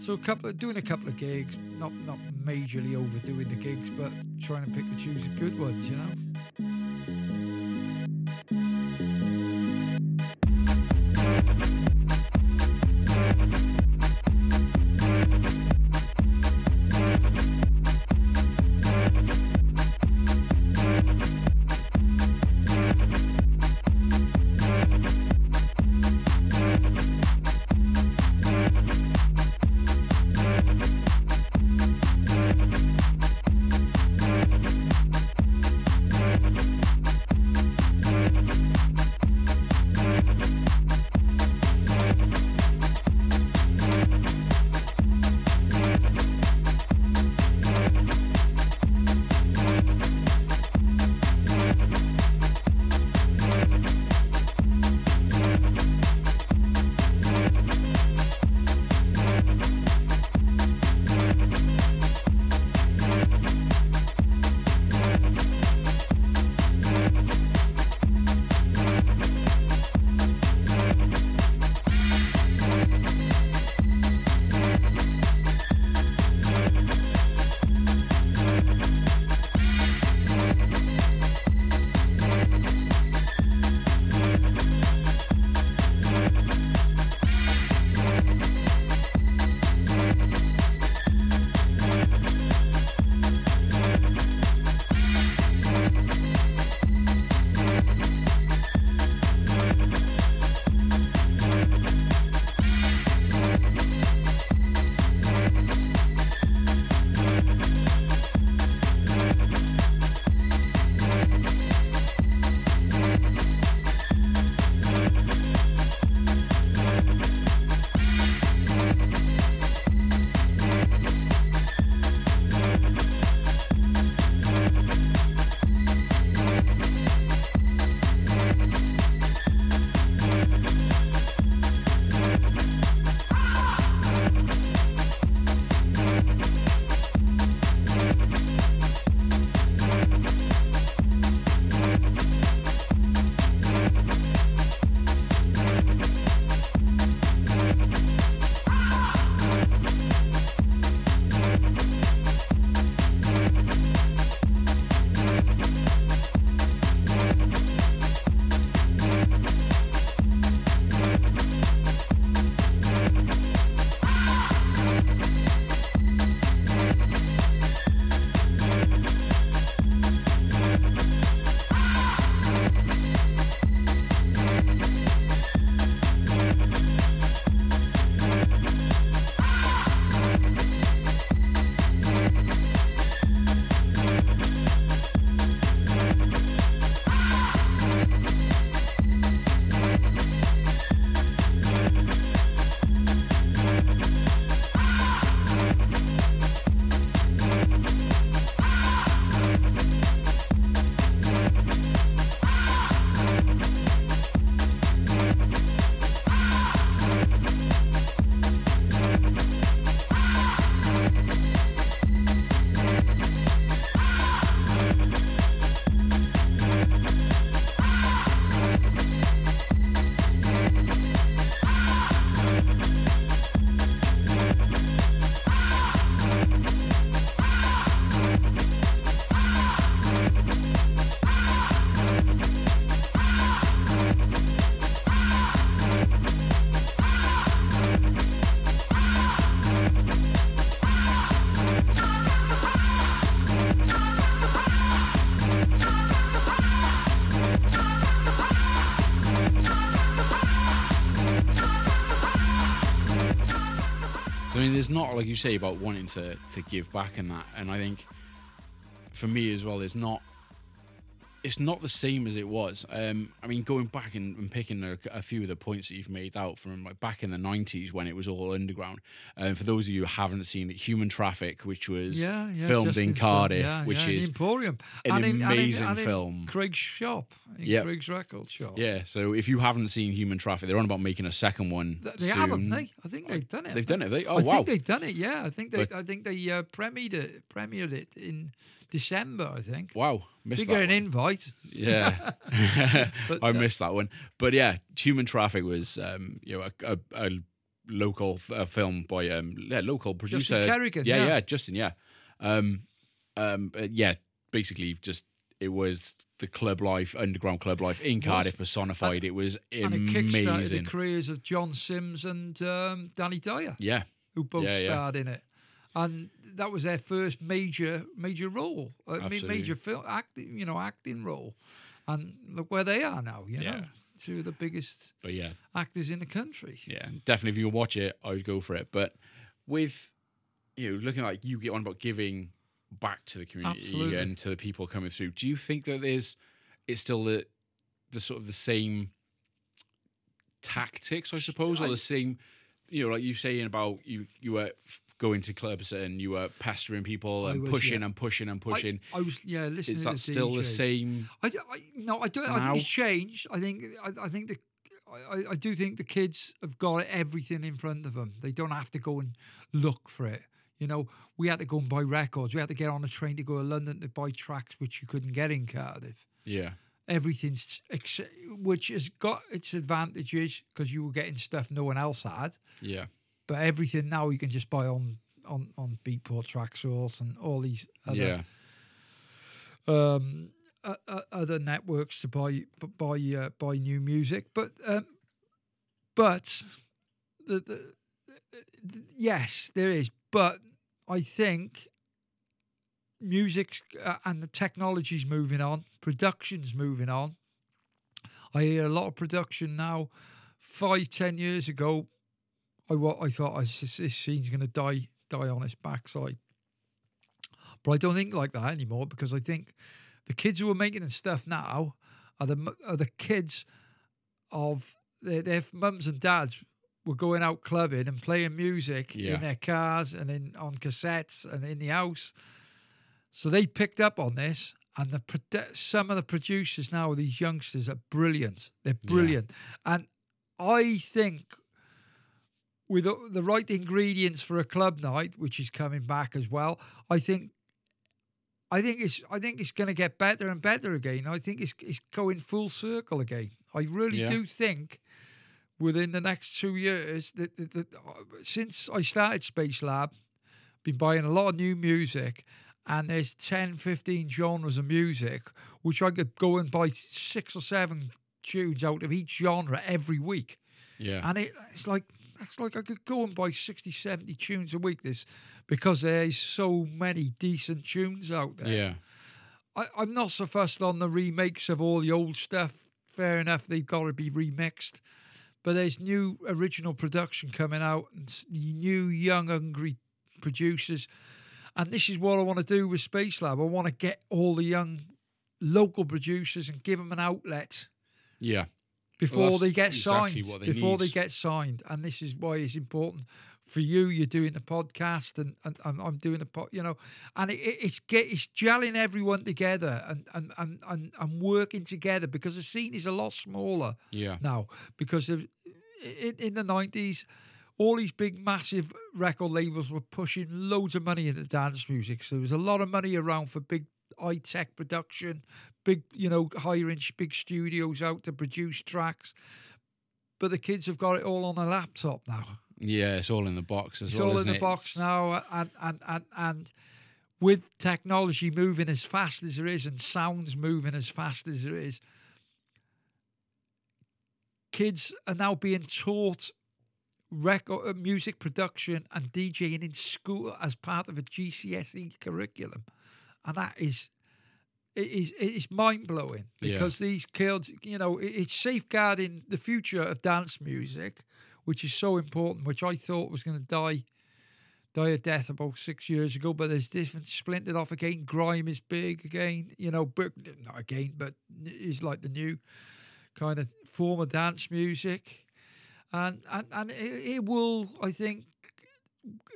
So a couple, doing a couple of gigs, not not majorly overdoing the gigs, but trying to pick and choose the good ones, you know. Not like you say about wanting to to give back and that, and I think for me as well, it's not it's not the same as it was. Um, I mean, going back and, and picking a, a few of the points that you've made out from like back in the '90s when it was all underground. And for those of you who haven't seen it, Human Traffic, which was Yeah, yeah. filmed in Cardiff, yeah, which is Emporium, an And in- and in- amazing and in film. Craig's shop, in Yep. Craig's record shop. yeah. So if you haven't seen Human Traffic, they're on about making a second one. Th- They soon. haven't, they? I think they've done it. They've done it. They, oh I wow. think they've done it. Yeah, I think they. But- I think they uh, premiered it. Premiered it in December, I think. Wow, missed You that get an invite. Yeah, (laughs) (laughs) But, I uh, missed that one. But yeah, Human Traffic was um, you know a, a, a local f- uh, film by um yeah local producer Kerrigan, Yeah, yeah. yeah, Justin. Yeah, um, um, uh, yeah. Basically, just it was the club life, underground club life in Cardiff personified. it was And it kickstarted the careers of John Simm and um, Danny Dyer, Yeah, who both Yeah, yeah. starred in it. And that was their first major major role, Absolutely. major film acting, you know, acting role. And look where they are now. You know, two of the biggest but yeah, actors in the country. yeah, definitely. If you watch it, I would go for it. But with you know, looking like you get on about giving back to the community Absolutely. and to the people coming through, do you think that there's it's still the the sort of the same tactics, I suppose, or the same, you know, like you saying about you you were going to clubs and you were pestering people and was, pushing yeah. and pushing and pushing. I, was yeah listening. Is that still the same? I, I no, I don't. I think it's changed. I think I, I think the I, I- I do think the kids have got everything in front of them. They don't have to go and look for it. You know, we had to go and buy records. We had to get on a train to go to London to buy tracks, which you couldn't get in Cardiff. Yeah, Everything's ex- which has got its advantages because you were getting stuff no one else had. yeah, But everything now you can just buy on on on Beatport, Traxsource, and all these other yeah, um, uh, uh, other networks to buy buy uh, buy new music, but um, but the, the, the yes, there is, but I think music uh, and the technology's moving on, production's moving on. I hear a lot of production now. Five, ten years ago, I wa- I thought I s- this scene's going to die die on its backside. But I don't think like that anymore because I think the kids who are making the stuff now are the are the kids of their, their mums and dads were going out clubbing and playing music Yeah. in their cars and in on cassettes and in the house. So they picked up on this, and the some of the producers now, these youngsters, are brilliant. They're Yeah. brilliant, and I think with the, the right ingredients for a club night, which is coming back as well, I think. I think it's I think it's going to get better and better again. I think it's it's going full circle again. I really Yeah. do think within the next two years that, that, that uh, since I started Space Lab, been buying a lot of new music and there's 10 15 genres of music which I could go and buy six or seven tunes out of each genre every week. Yeah, and it, it's like it's like I could go and buy 60 70 tunes a week. This because there's so many decent tunes out there. Yeah, I, I'm not so fussed on the remakes of all the old stuff. Fair enough, they've got to be remixed. But there's new original production coming out and new young, hungry producers. And this is what I want to do with Space Lab. I want to get all the young local producers and give them an outlet yeah. before that's they get exactly signed. they before they get signed, and this is why it's important for you. You're doing the podcast, and, and, and I'm doing the pod. You know, and it, it- it's get it's gelling everyone together and and, and and and working together because the scene is a lot smaller Yeah, now because of, in, in the 90s all these big massive record labels were pushing loads of money into dance music so there was a lot of money around for big high-tech production big you know hiring big studios out to produce tracks but the kids have got it all on a laptop now yeah. It's all in the box as it's well. all in the it? box It's- now and and and and with technology moving as fast as there is and sounds moving as fast as there is kids are now being taught record uh, music production and DJing in school as part of a GCSE curriculum and that is it is it is mind blowing Yeah. because these kids, you know, it's safeguarding the future of dance music, which is so important. Which I thought was going to die, die a death about six years ago, but there's different splintered off again. Grime is big again, you know, but not again, but is like the new kind of form of dance music, and and and it, it will, I think,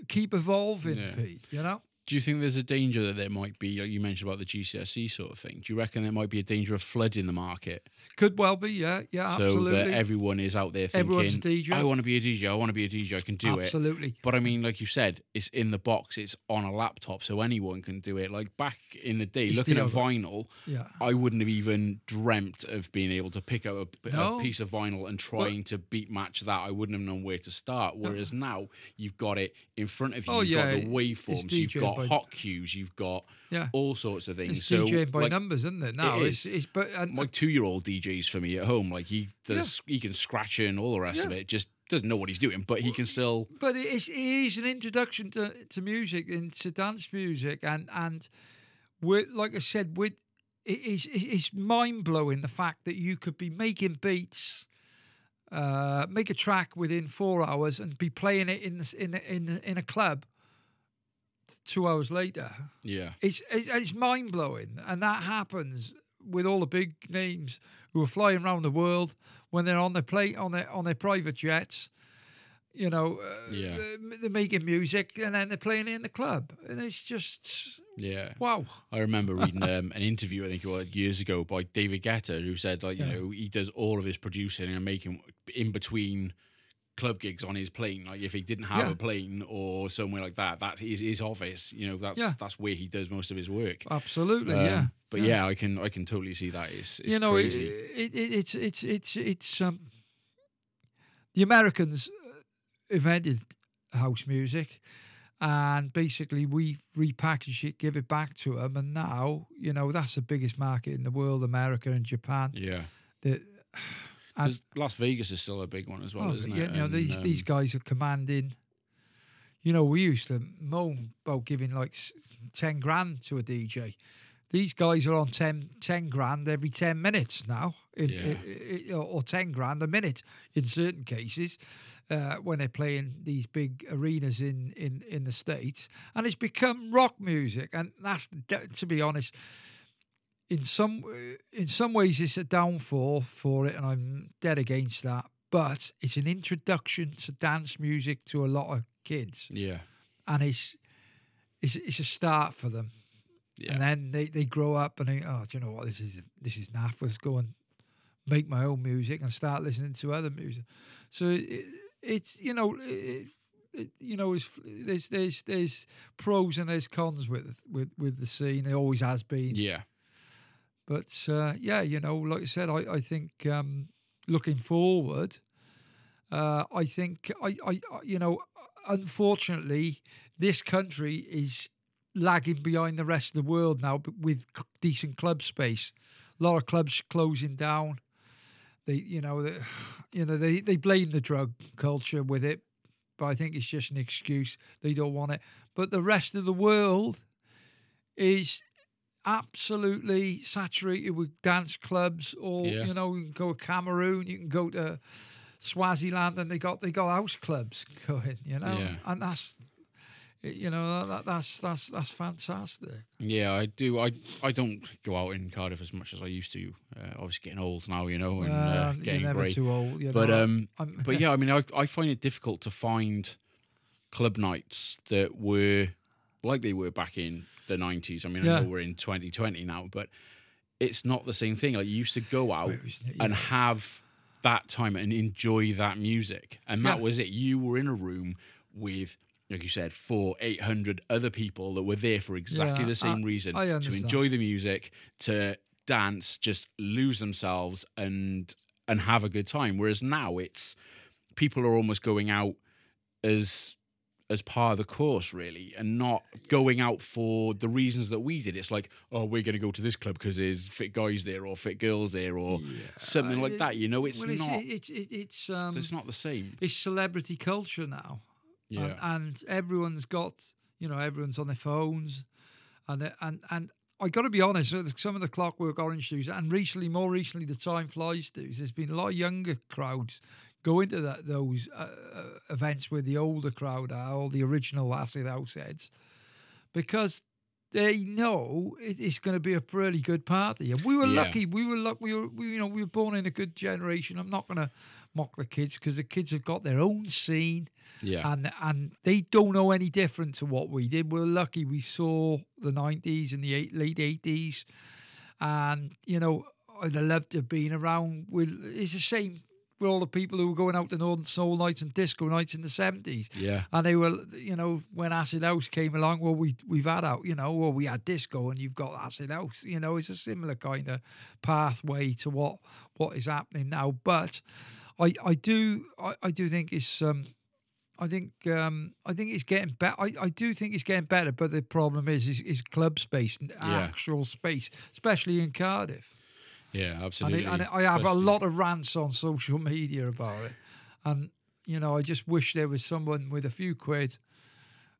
keep evolving. Yeah. Pete, you know. Do you think there's a danger that there might be, like you mentioned about the GCSE sort of thing? Do you reckon there might be a danger of flooding the market? Could well be, yeah, yeah, Absolutely. so absolutely. that everyone is out there thinking, Everyone's a DJ. I want to be a DJ, I want to be a DJ, I can do it. absolutely. But I mean, like you said, it's in the box, it's on a laptop, so anyone can do it. Like back in the day, It's looking the at vinyl, Yeah. I wouldn't have even dreamt of being able to pick up a, No. a piece of vinyl and trying to beat match that. I wouldn't have known where to start. Whereas now you've got it in front of you. Oh, you've yeah, got the waveforms. You've DJed got by- hot cues. You've got Yeah. all sorts of things. It's so DJing by like, numbers, isn't it? Now It it's, it's but and, my two-year-old DJs for me at home. Like he does, he can scratch and all the rest of it. Just doesn't know what he's doing, but he can still. but it is, it is an introduction to, to music and to dance music and and with like I said with it is it's mind blowing the fact that you could be making beats uh, make a track within four hours and be playing it in this, in in in a club two hours later. Yeah, It's it's, it's mind blowing, and that happens with all the big names who are flying around the world when they're on their plate on their on their private jets. You know, uh, Yeah. they're- making music and then they're playing it in the club, and it's just yeah. wow. I remember reading (laughs) um, an interview, I think it was years ago, by David Guetta, who said, like, you Yeah. know, he does all of his producing and making in between club gigs on his plane. Like, if he didn't have Yeah. a plane or somewhere like that, that is his office. You know, that's Yeah. that's where he does most of his work. Absolutely, Um, yeah. But yeah. I can I can totally see that. It's, it's you know, it, it, it, it's it's it's it's um, the Americans uh, invented house music, and basically we repackaged it, give it back to them, and now you know that's the biggest market in the world, America and Japan. yeah. The, and, 'Cause Las Vegas is still a big one as well, oh, isn't yeah, it? you know And, these these um, guys are commanding. You know, we used to moan about giving like ten grand to a DJ. These guys are on 10, 10 grand every ten minutes now, in, Yeah. i- i- or ten grand a minute in certain cases uh, when they're playing these big arenas in, in, in the states, and it's become rock music, and that's to be honest. In some uh, in some ways, it's a downfall for it, and I'm dead against that. But it's an introduction to dance music to a lot of kids, Yeah. and it's it's, it's a start for them. Yeah. And then they, they grow up and they oh, do you know what this is this is naff. Let's go and make my own music and start listening to other music. So it, it's you know it, it, you know it's, there's there's there's pros and there's cons with with with the scene. It always has been. yeah. But uh, yeah, you know, like I said, I, I think um, looking forward, uh, I think I, I, I- you know, unfortunately, this country is lagging behind the rest of the world now with decent club space. A lot of clubs closing down. They, you know, they, (sighs) you know, they, they blame the drug culture with it, but I think it's just an excuse. They don't want it. But the rest of the world is absolutely saturated with dance clubs or Yeah. you know you can go to Cameroon you can go to Swaziland and they got they got house clubs going you know Yeah. and that's you know that, that's that's that's fantastic Yeah, I do. I I don't go out in Cardiff as much as I used to. Uh, obviously, getting old now, you know, and uh, you're getting never grey. too old you But um, (laughs) but yeah, I mean, I I find it difficult to find club nights that were like they were back in the nineties. I mean, I know we're in twenty twenty now, but it's not the same thing. Like you used to go out was- and have that time and enjoy that music, and that Yeah. was it. You were in a room with. Like you said, four, eight hundred other people that were there for exactly Yeah, the same I- reason I to enjoy the music, to dance, just lose themselves and and have a good time. Whereas now it's people are almost going out as as part of the course really and not going out for the reasons that we did. It's like oh we're going to go to this club because there's fit guys there or fit girls there or something like that you know? It's well, not it's, it, it's um it's not the same. it's celebrity culture now. Yeah. and, and everyone's got you know everyone's on their phones and and and I got to be honest some of the Clockwork Orange dudes and recently more recently the Time Flies dudes there's been a lot of younger crowds go into that those uh, uh, events where the older crowd are all the original acid house heads because they know it's going to be a really good party. And we were Yeah. lucky. We were lucky. We were, we, you know, we were born in a good generation. I'm not going to mock the kids because the kids have got their own scene, Yeah. and and they don't know any different to what we did. We're lucky. We saw the '90s and the eight, late '80s, and you know, I'd have loved to have been around with. It's the same with all the people who were going out to Northern Soul nights and disco nights in the '70s. yeah. And they were, you know, when Acid House came along, well, we we've had out, you know, well, we had disco, and you've got Acid House. You know, it's a similar kind of pathway to what what is happening now. But I I do I, I do think it's um I think um I think it's getting better. I, I do think it's getting better, but the problem is is, is club space and Yeah. actual space, especially in Cardiff. Yeah. And, Absolutely. I, and I have a lot of rants on social media about it. And, you know, I just wish there was someone with a few quid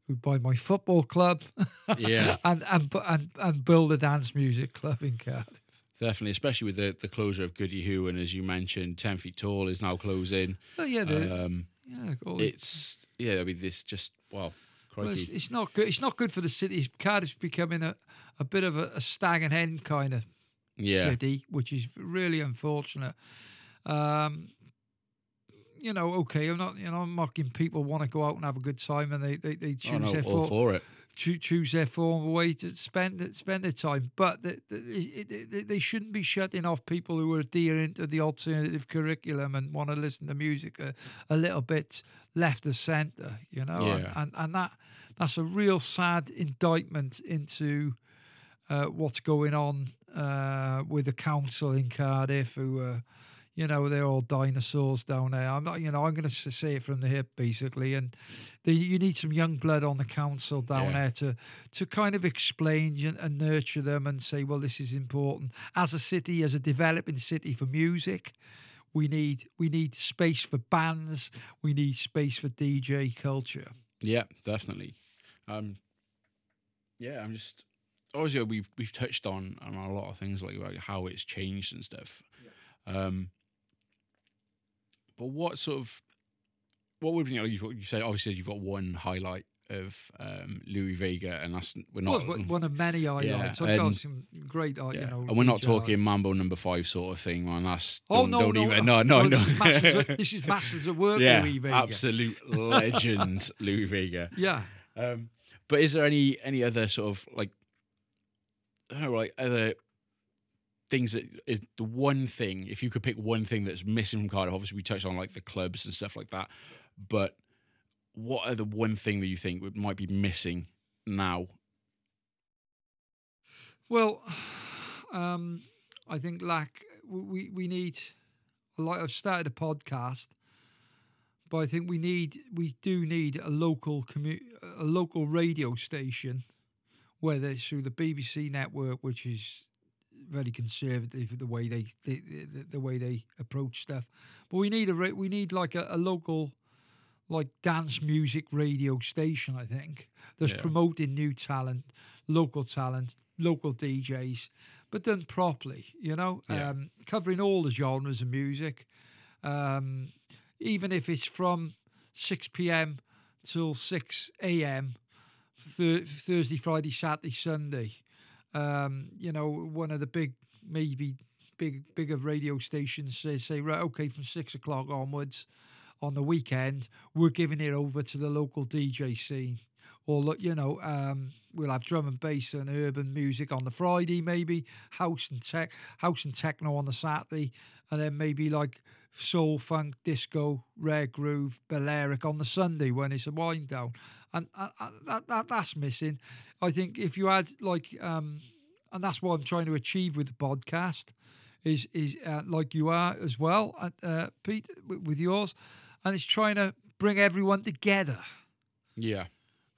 who'd buy my football club (laughs) Yeah. and, and, and, and build a dance music club in Cardiff. Definitely, especially with the, the closure of Gwdihŵ, and as you mentioned, Ten Feet Tall is now closing. Oh, yeah, the, Um, yeah it's yeah, I mean, this just wow, well, it's, it's not good. It's not good for the city. Cardiff's becoming a, a bit of a, a stag and hen kind of yeah, city, which is really unfortunate. Um, you know, okay, I'm not, you know, I'm mocking people want to go out and have a good time and they they, they choose oh, no, their all for, it. choo- choose their form of way to spend spend their time, but they, they, they, they shouldn't be shutting off people who are adhering to the alternative curriculum and want to listen to music a, a little bit left of centre, you know, and, Yeah. and and that that's a real sad indictment into uh, what's going on uh, with the council in Cardiff, who uh, you know they're all dinosaurs down there. I'm not, you know, I'm going to say it from the hip basically, and the, you need some young blood on the council down Yeah. there to to kind of explain and, and nurture them and say, well, this is important as a city, as a developing city for music. We need we need space for bands. We need space for DJ culture. Yeah, definitely. Um, yeah, I'm just obviously we've we've touched on on a lot of things like about how it's changed and stuff. Um, but what sort of what would you know? You, said obviously you've got one highlight of um, Louie Vega, and that's we're not. Well, one of many highlights. I've and- got some great, uh, yeah, you know, and we're not talking Mambo Number Five sort of thing, man. That's Oh don't, no, no, even no no no. This is masters of, (laughs) this is masters of work, yeah, Louie Vega. absolute legend, (laughs) Louie Vega. Yeah. Um, but is there any any other sort of like I don't know, like other things that is the one thing if you could pick one thing that's missing from Cardiff? Obviously, we touched on like the clubs and stuff like that. But what are the one thing that you think might be missing now? Well, (sighs) um, I think like we we need like I've started a podcast, but I think we need we do need a local commu- a local radio station, whether it's through the BBC network, which is very conservative the way they, they the, the way they approach stuff, but we need a we need like a, a local like dance music radio station. I think that's Yeah. promoting new talent, local talent, local DJs, but done properly. You know, Yeah. um, covering all the genres of music, um, even if it's from six p.m. till six a.m. Thur- Thursday, Friday, Saturday, Sunday. Um, you know, one of the big, maybe big, bigger radio stations say, say, right, okay, from six o'clock onwards on the weekend, we're giving it over to the local DJ scene. Or, look, you know, um, we'll have drum and bass and urban music on the Friday, maybe house and tech, house and techno on the Saturday, and then maybe like soul, funk, disco, rare groove, Balearic on the Sunday when it's a wind down, and uh, uh, that, that that's missing. I think if you had like, um, and that's what I'm trying to achieve with the podcast, is is uh, like you are as well, uh, uh, Pete, with, yours, and it's trying to bring everyone together. Yeah,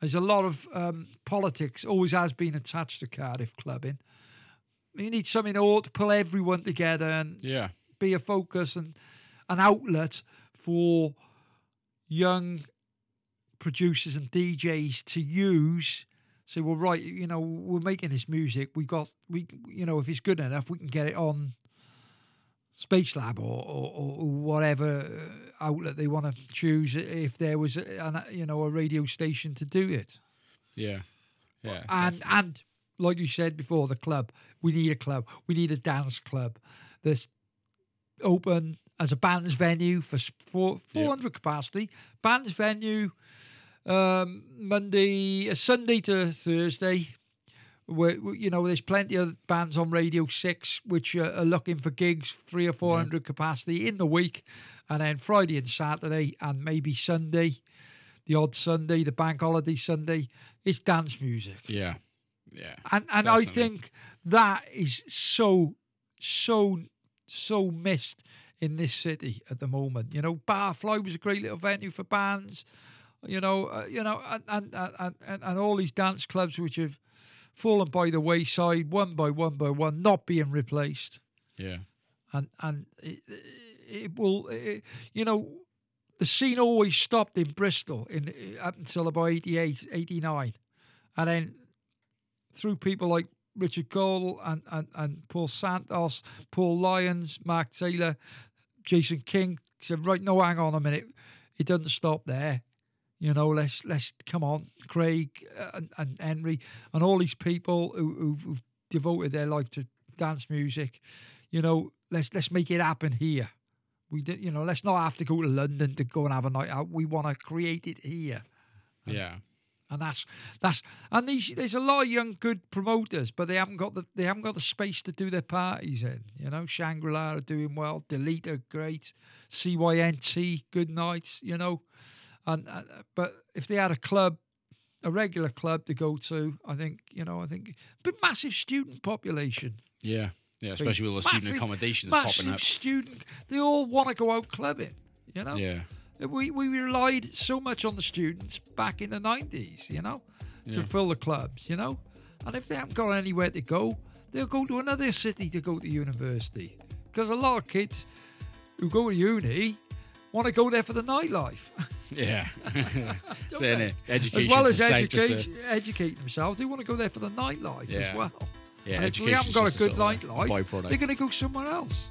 There's a lot of um, politics, always has been attached to Cardiff clubbing. You need something to to pull everyone together and yeah, be a focus and an outlet for young producers and DJs to use. Say, well, right, you know, we're making this music. We got, we, you know, if it's good enough, we can get it on Space Lab or, or, or whatever uh, outlet they want to choose. If there was, a, an, you know, a radio station to do it, yeah, yeah. and and like you said before, the club. We need a club. We need a dance club. That's open as a bands venue for s- four, 400 capacity. Bands venue um, Monday, uh, Sunday to Thursday. Where, you know, there's plenty of bands on Radio 6 which uh, are looking for gigs, three or 400 capacity in the week. And then Friday and Saturday, and maybe Sunday, the odd Sunday, the bank holiday Sunday, it's dance music Yeah. Yeah. and and I think that is so so so missed in this city at the moment. You know, Barfly was a great little venue for bands. You know, uh, you know, and and, and and and all these dance clubs which have fallen by the wayside, one by one by one, not being replaced, Yeah. and and it, it will, it, you know. The scene always stopped in Bristol in up until about 88, 89. And then through people like Richard Cole and, and, and Paul Santos, Paul Lyons, Mark Taylor, Jason King said, right, no, hang on a minute. It doesn't stop there. You know, let's let's come on, Craig uh, and, and Henry and all these people who, who've, who've devoted their life to dance music. You know, let's let's make it happen here. We did, you know, let's not have to go to London to go and have a night out. We want to create it here Yeah. And that's that's and these there's a lot of young good promoters, but they haven't got the they haven't got the space to do their parties in. You know, Shangri La are doing well, Delete are great, CYNT good nights. You know, and uh, but if they had a club, a regular club to go to, I think you know I think but massive student population, Yeah. Yeah. Especially with all the student Massive- accommodations popping massive up. student. They all want to go out clubbing. You know, Yeah. We, we relied so much on the students back in the 90s, you know, to Yeah. fill the clubs, you know. And if they haven't got anywhere to go, they'll go to another city to go to university. Because a lot of kids who go to uni want to go there for the nightlife. (laughs) Yeah. (laughs) Don't it. Education. as well as to say educate, educate themselves, they want to go there for the nightlife Yeah. as well. Yeah, and if we haven't got a good nightlife, they're going to go somewhere else.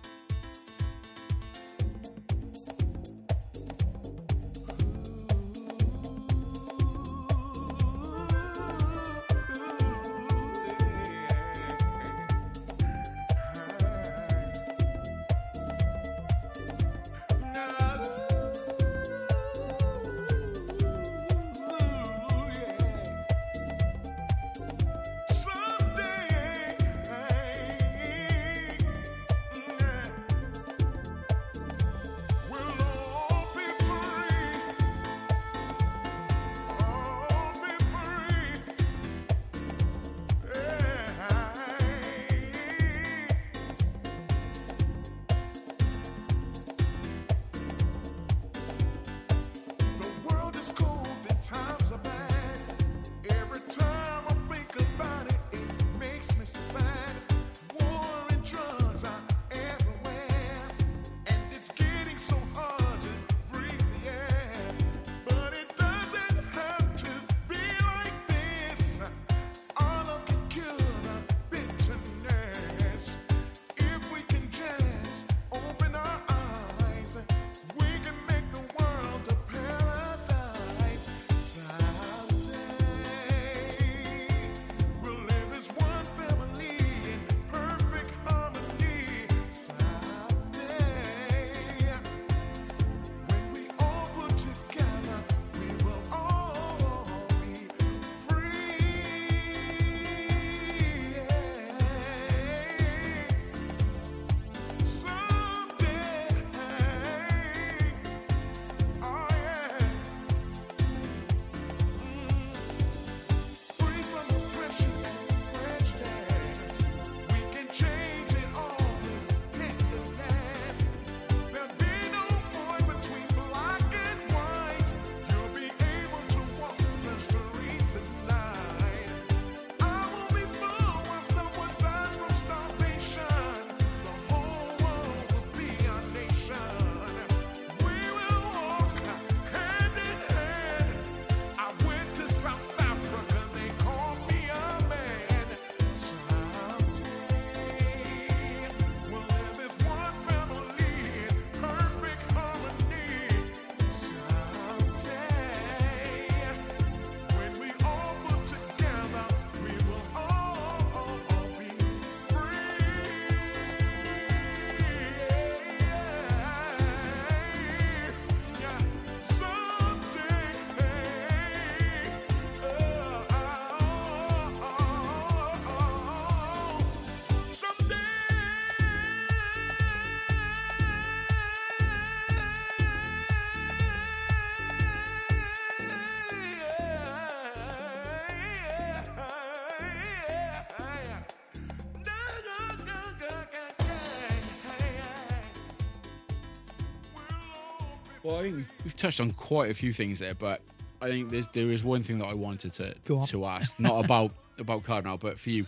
Well, I think we've, we've touched on quite a few things there, but I think there's, there is one thing that I wanted to Go on. to ask, not about (laughs) about Cardinal, but for you.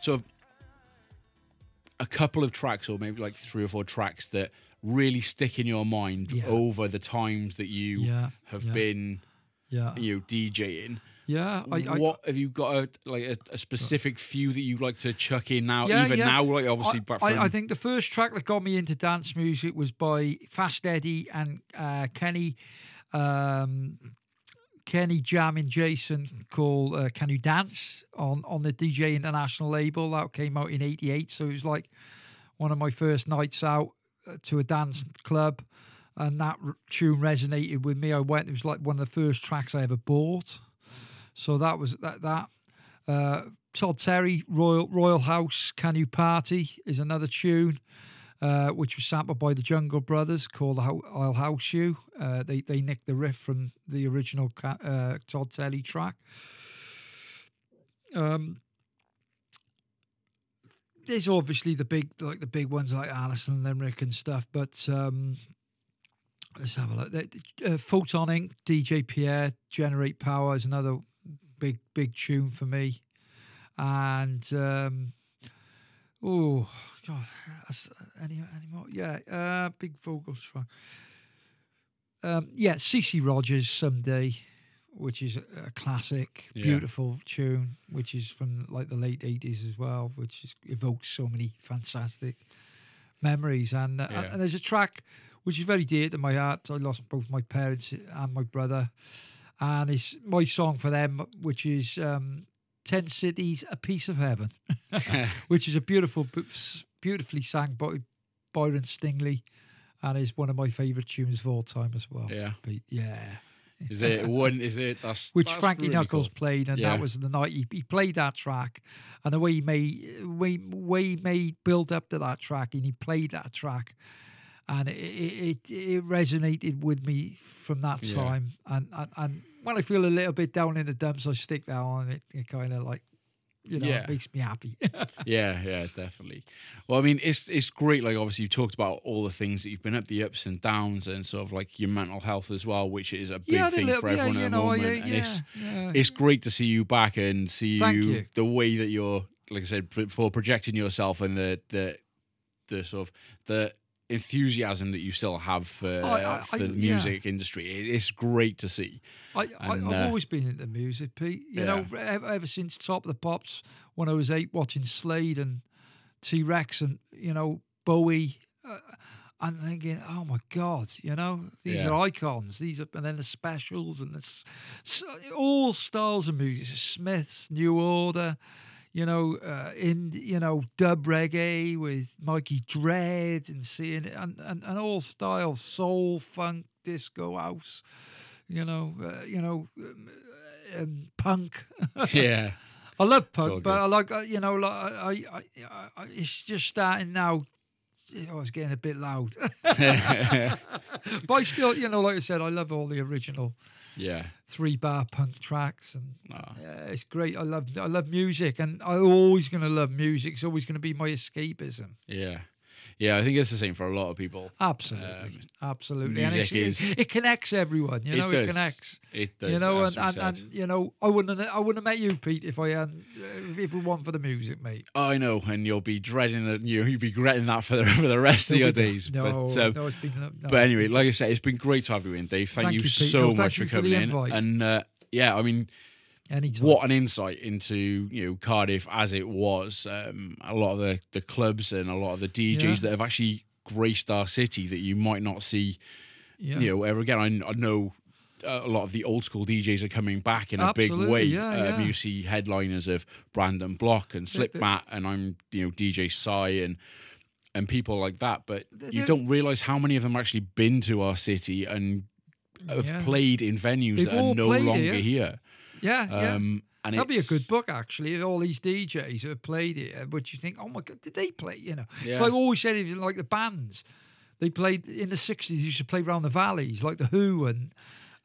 So, a couple of tracks, or maybe like three or four tracks that really stick in your mind Yeah. over the times that you Yeah, have yeah. been, Yeah, you know, DJing. Yeah. I, I, what have you got a like a, a specific few that you like to chuck in now? Yeah, even yeah. now, like obviously, I, back I, from I think the first track that got me into dance music was by Fast Eddy and uh, Kenny, um, Kenny Jam and Jason called uh, "Can You Dance" on on the DJ International label that came out in '88. So it was like one of my first nights out uh, to a dance club, and that tune resonated with me. I went; it was like one of the first tracks I ever bought. So that was that that. Uh, Todd Terry, Royal Royal House, Can You Party is another tune, uh, which was sampled by the Jungle Brothers called I'll House You. Uh, they they nicked the riff from the original uh, Todd Terry track. Um, there's obviously the big like the big ones like Alison and Limerick and stuff, but um, let's have a look. Uh, Photon Inc. DJ Pierre Generate Power is another big big tune for me. And um oh god that's, any any more? Yeah uh big vocals track. Um yeah CC Rogers someday which is a, classic Yeah. beautiful tune which is from like the late 80s as well which is, evokes so many fantastic memories. And, uh, Yeah. and there's a track which is very dear to my heart. I lost both my parents and my brother and it's my song for them, which is um, Ten Cities, A Piece of Heaven, (laughs) (laughs) which is a beautiful, beautifully sang by Byron Stingley, and is one of my favourite tunes of all time as well. yeah. Pete. yeah. Is it (laughs) one? Is it that's Which that's Frankie really Knuckles cool. played, and Yeah. that was the night he, he played that track, and the way he made, way, way he made build up to that track, and he played that track, and it it, it, resonated with me from that Yeah. time, and, and and when I feel a little bit down in the dumps, I stick that on, it, it kind of like, you know, Yeah. it makes me happy. (laughs) (laughs) Yeah, yeah, definitely. Well, I mean, it's it's great. Like, obviously, you talked about all the things that you've been up, the ups and downs, and sort of like your mental health as well, which is a big yeah, thing little- for everyone you at the know, moment. yeah, and yeah, it's yeah. it's great to see you back and see you, you. the way that you're, like I said, for- for projecting yourself and the the the sort of the enthusiasm that you still have for, I- I- for I- the yeah. music industry. It's great to see. I, I've uh, always been into music, Pete. You Yeah. know, ever, ever since Top of the Pops, when I was eight, watching Slade and T Rex and you know Bowie, uh, I'm thinking, oh my god, you know, these Yeah. are icons. These are, and then the specials and the all styles of music. Smiths, New Order. You know, uh, in you know dub reggae with Mikey Dread and seeing it, and, and, and all styles, soul, funk, disco, house you know, uh, you know, um, um, punk. (laughs) yeah, I love punk, but. I like, uh, you know, like I, I, I, I, it's just starting now. Oh, I was getting a bit loud, (laughs) but I still, you know, like I said, I love all the original yeah. three bar punk tracks, and No. yeah, it's great. I love, I love music, and I'm always going to love music. It's always going to be my escapism. Yeah. Yeah, I think it's the same for a lot of people. Absolutely, Um, absolutely, and music is- it, it connects everyone. You It know, it, does. connects. It does. you know, and, and, and you know, I wouldn't have, I wouldn't have met you, Pete, if I hadn't uh, if it weren't for the music, mate. I know, and you'll be dreading it. You you'll be regretting that for the for the rest of your days. No, but um, no, been, no, but anyway, like I said, it's been great to have you in, Dave. Thank, Thank you, Pete. so No, much for for coming in. invite. And uh, yeah, I mean, anytime. what an insight into you know Cardiff as it was. Um, a lot of the the clubs and a lot of the DJs Yeah. that have actually graced our city that you might not see Yeah. you know ever again. I, I know. uh, A lot of the old school DJs are coming back in a big way. yeah, um, yeah. You see headliners of Brandon Block and Slipmatt, and I'm you know DJ Psy and and people like that. But you they're- don't realize how many of them actually been to our city and have Yeah. played in venues They've that are no longer here. here. Yeah, yeah. Um, and That'd be a good book, actually. All these DJs that have played it, but you think, oh my god, did they play? You know, Yeah. so I've always said it like the bands. They played in the '60s. Used to play around the valleys, like the Who and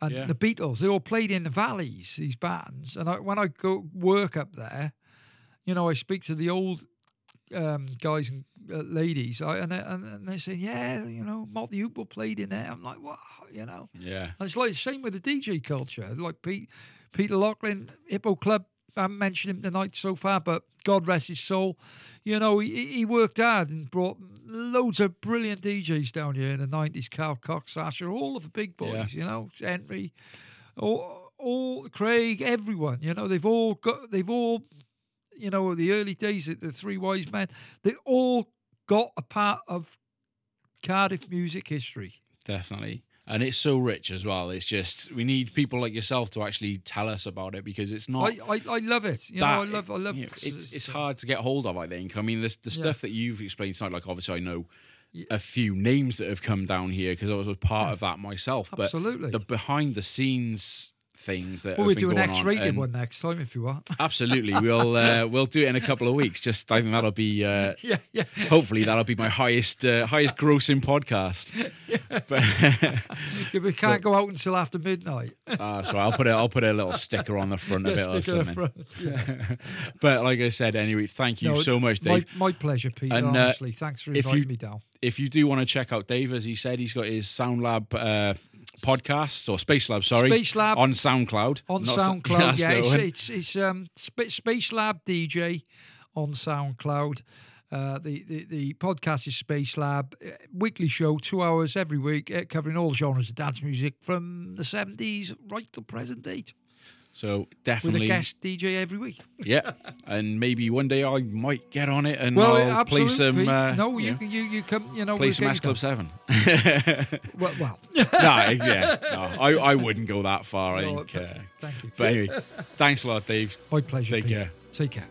and Yeah. the Beatles. They all played in the valleys. These bands, and I, when I go work up there, you know, I speak to the old um, guys and uh, ladies, I, and, they- and and they say, yeah, you know, Mott the Hoople played in there. I'm like, wow, you know. Yeah. And it's like the same with the DJ culture. Like Pete, Peter Lachlan, Hippo Club. I haven't mentioned him tonight so far, but God rest his soul. You know, he, he worked hard and brought loads of brilliant DJs down here in the nineties. Carl Cox, Sasha, all of the big boys. Yeah. You know, Henry, all, all Craig, everyone. You know, they've all got, they've all, you know, the early days, of the Three Wise Men. They all got a part of Cardiff music history. Definitely. And it's so rich as well. It's just we need people like yourself to actually tell us about it because it's not I, I, I love it. You that know, I love, I love. you know, it's it's uh, hard to get hold of. I think. I mean, the the Yeah. stuff that you've explained tonight, like obviously I know a few names that have come down here because I was a part of that myself. But Absolutely. the behind the scenes things that Well, have we'll do an on X-rated and- one next time if you want. Absolutely, we'll uh, (laughs) we'll do it in a couple of weeks. Just I think that'll be. Uh, (laughs) yeah, yeah. Hopefully that'll be my highest uh, highest grossing podcast. (laughs) But Yeah, we can't go out until after midnight. uh, so I'll put a I'll put a little sticker on the front of it or something. front. But like I said, anyway, thank you No, so much, Dave. My, my pleasure, Peter. And, uh, honestly, thanks for inviting you- me down. if you do want to check out Dave, as he said, he's got his Sound Lab uh, podcast or Space Lab, sorry, Space Lab. on SoundCloud. On Not SoundCloud, (laughs) yeah, it's, it's it's um Sp- Space Lab DJ on SoundCloud. Uh, the, the the podcast is Space Lab, uh, weekly show, two hours every week, uh, covering all genres of dance music from the seventies right to present date, so definitely with a guest DJ every week. (laughs) yeah. And maybe one day I might get on it and Well, I'll play some. Uh, no, you you know, can you you come you know play some S Club. Seven. Well, well (laughs) no, yeah, no, I, I wouldn't go that far. I no, think. Uh, thank you. but anyway, thanks a lot, Dave. My pleasure. Take Peter. care. Take care.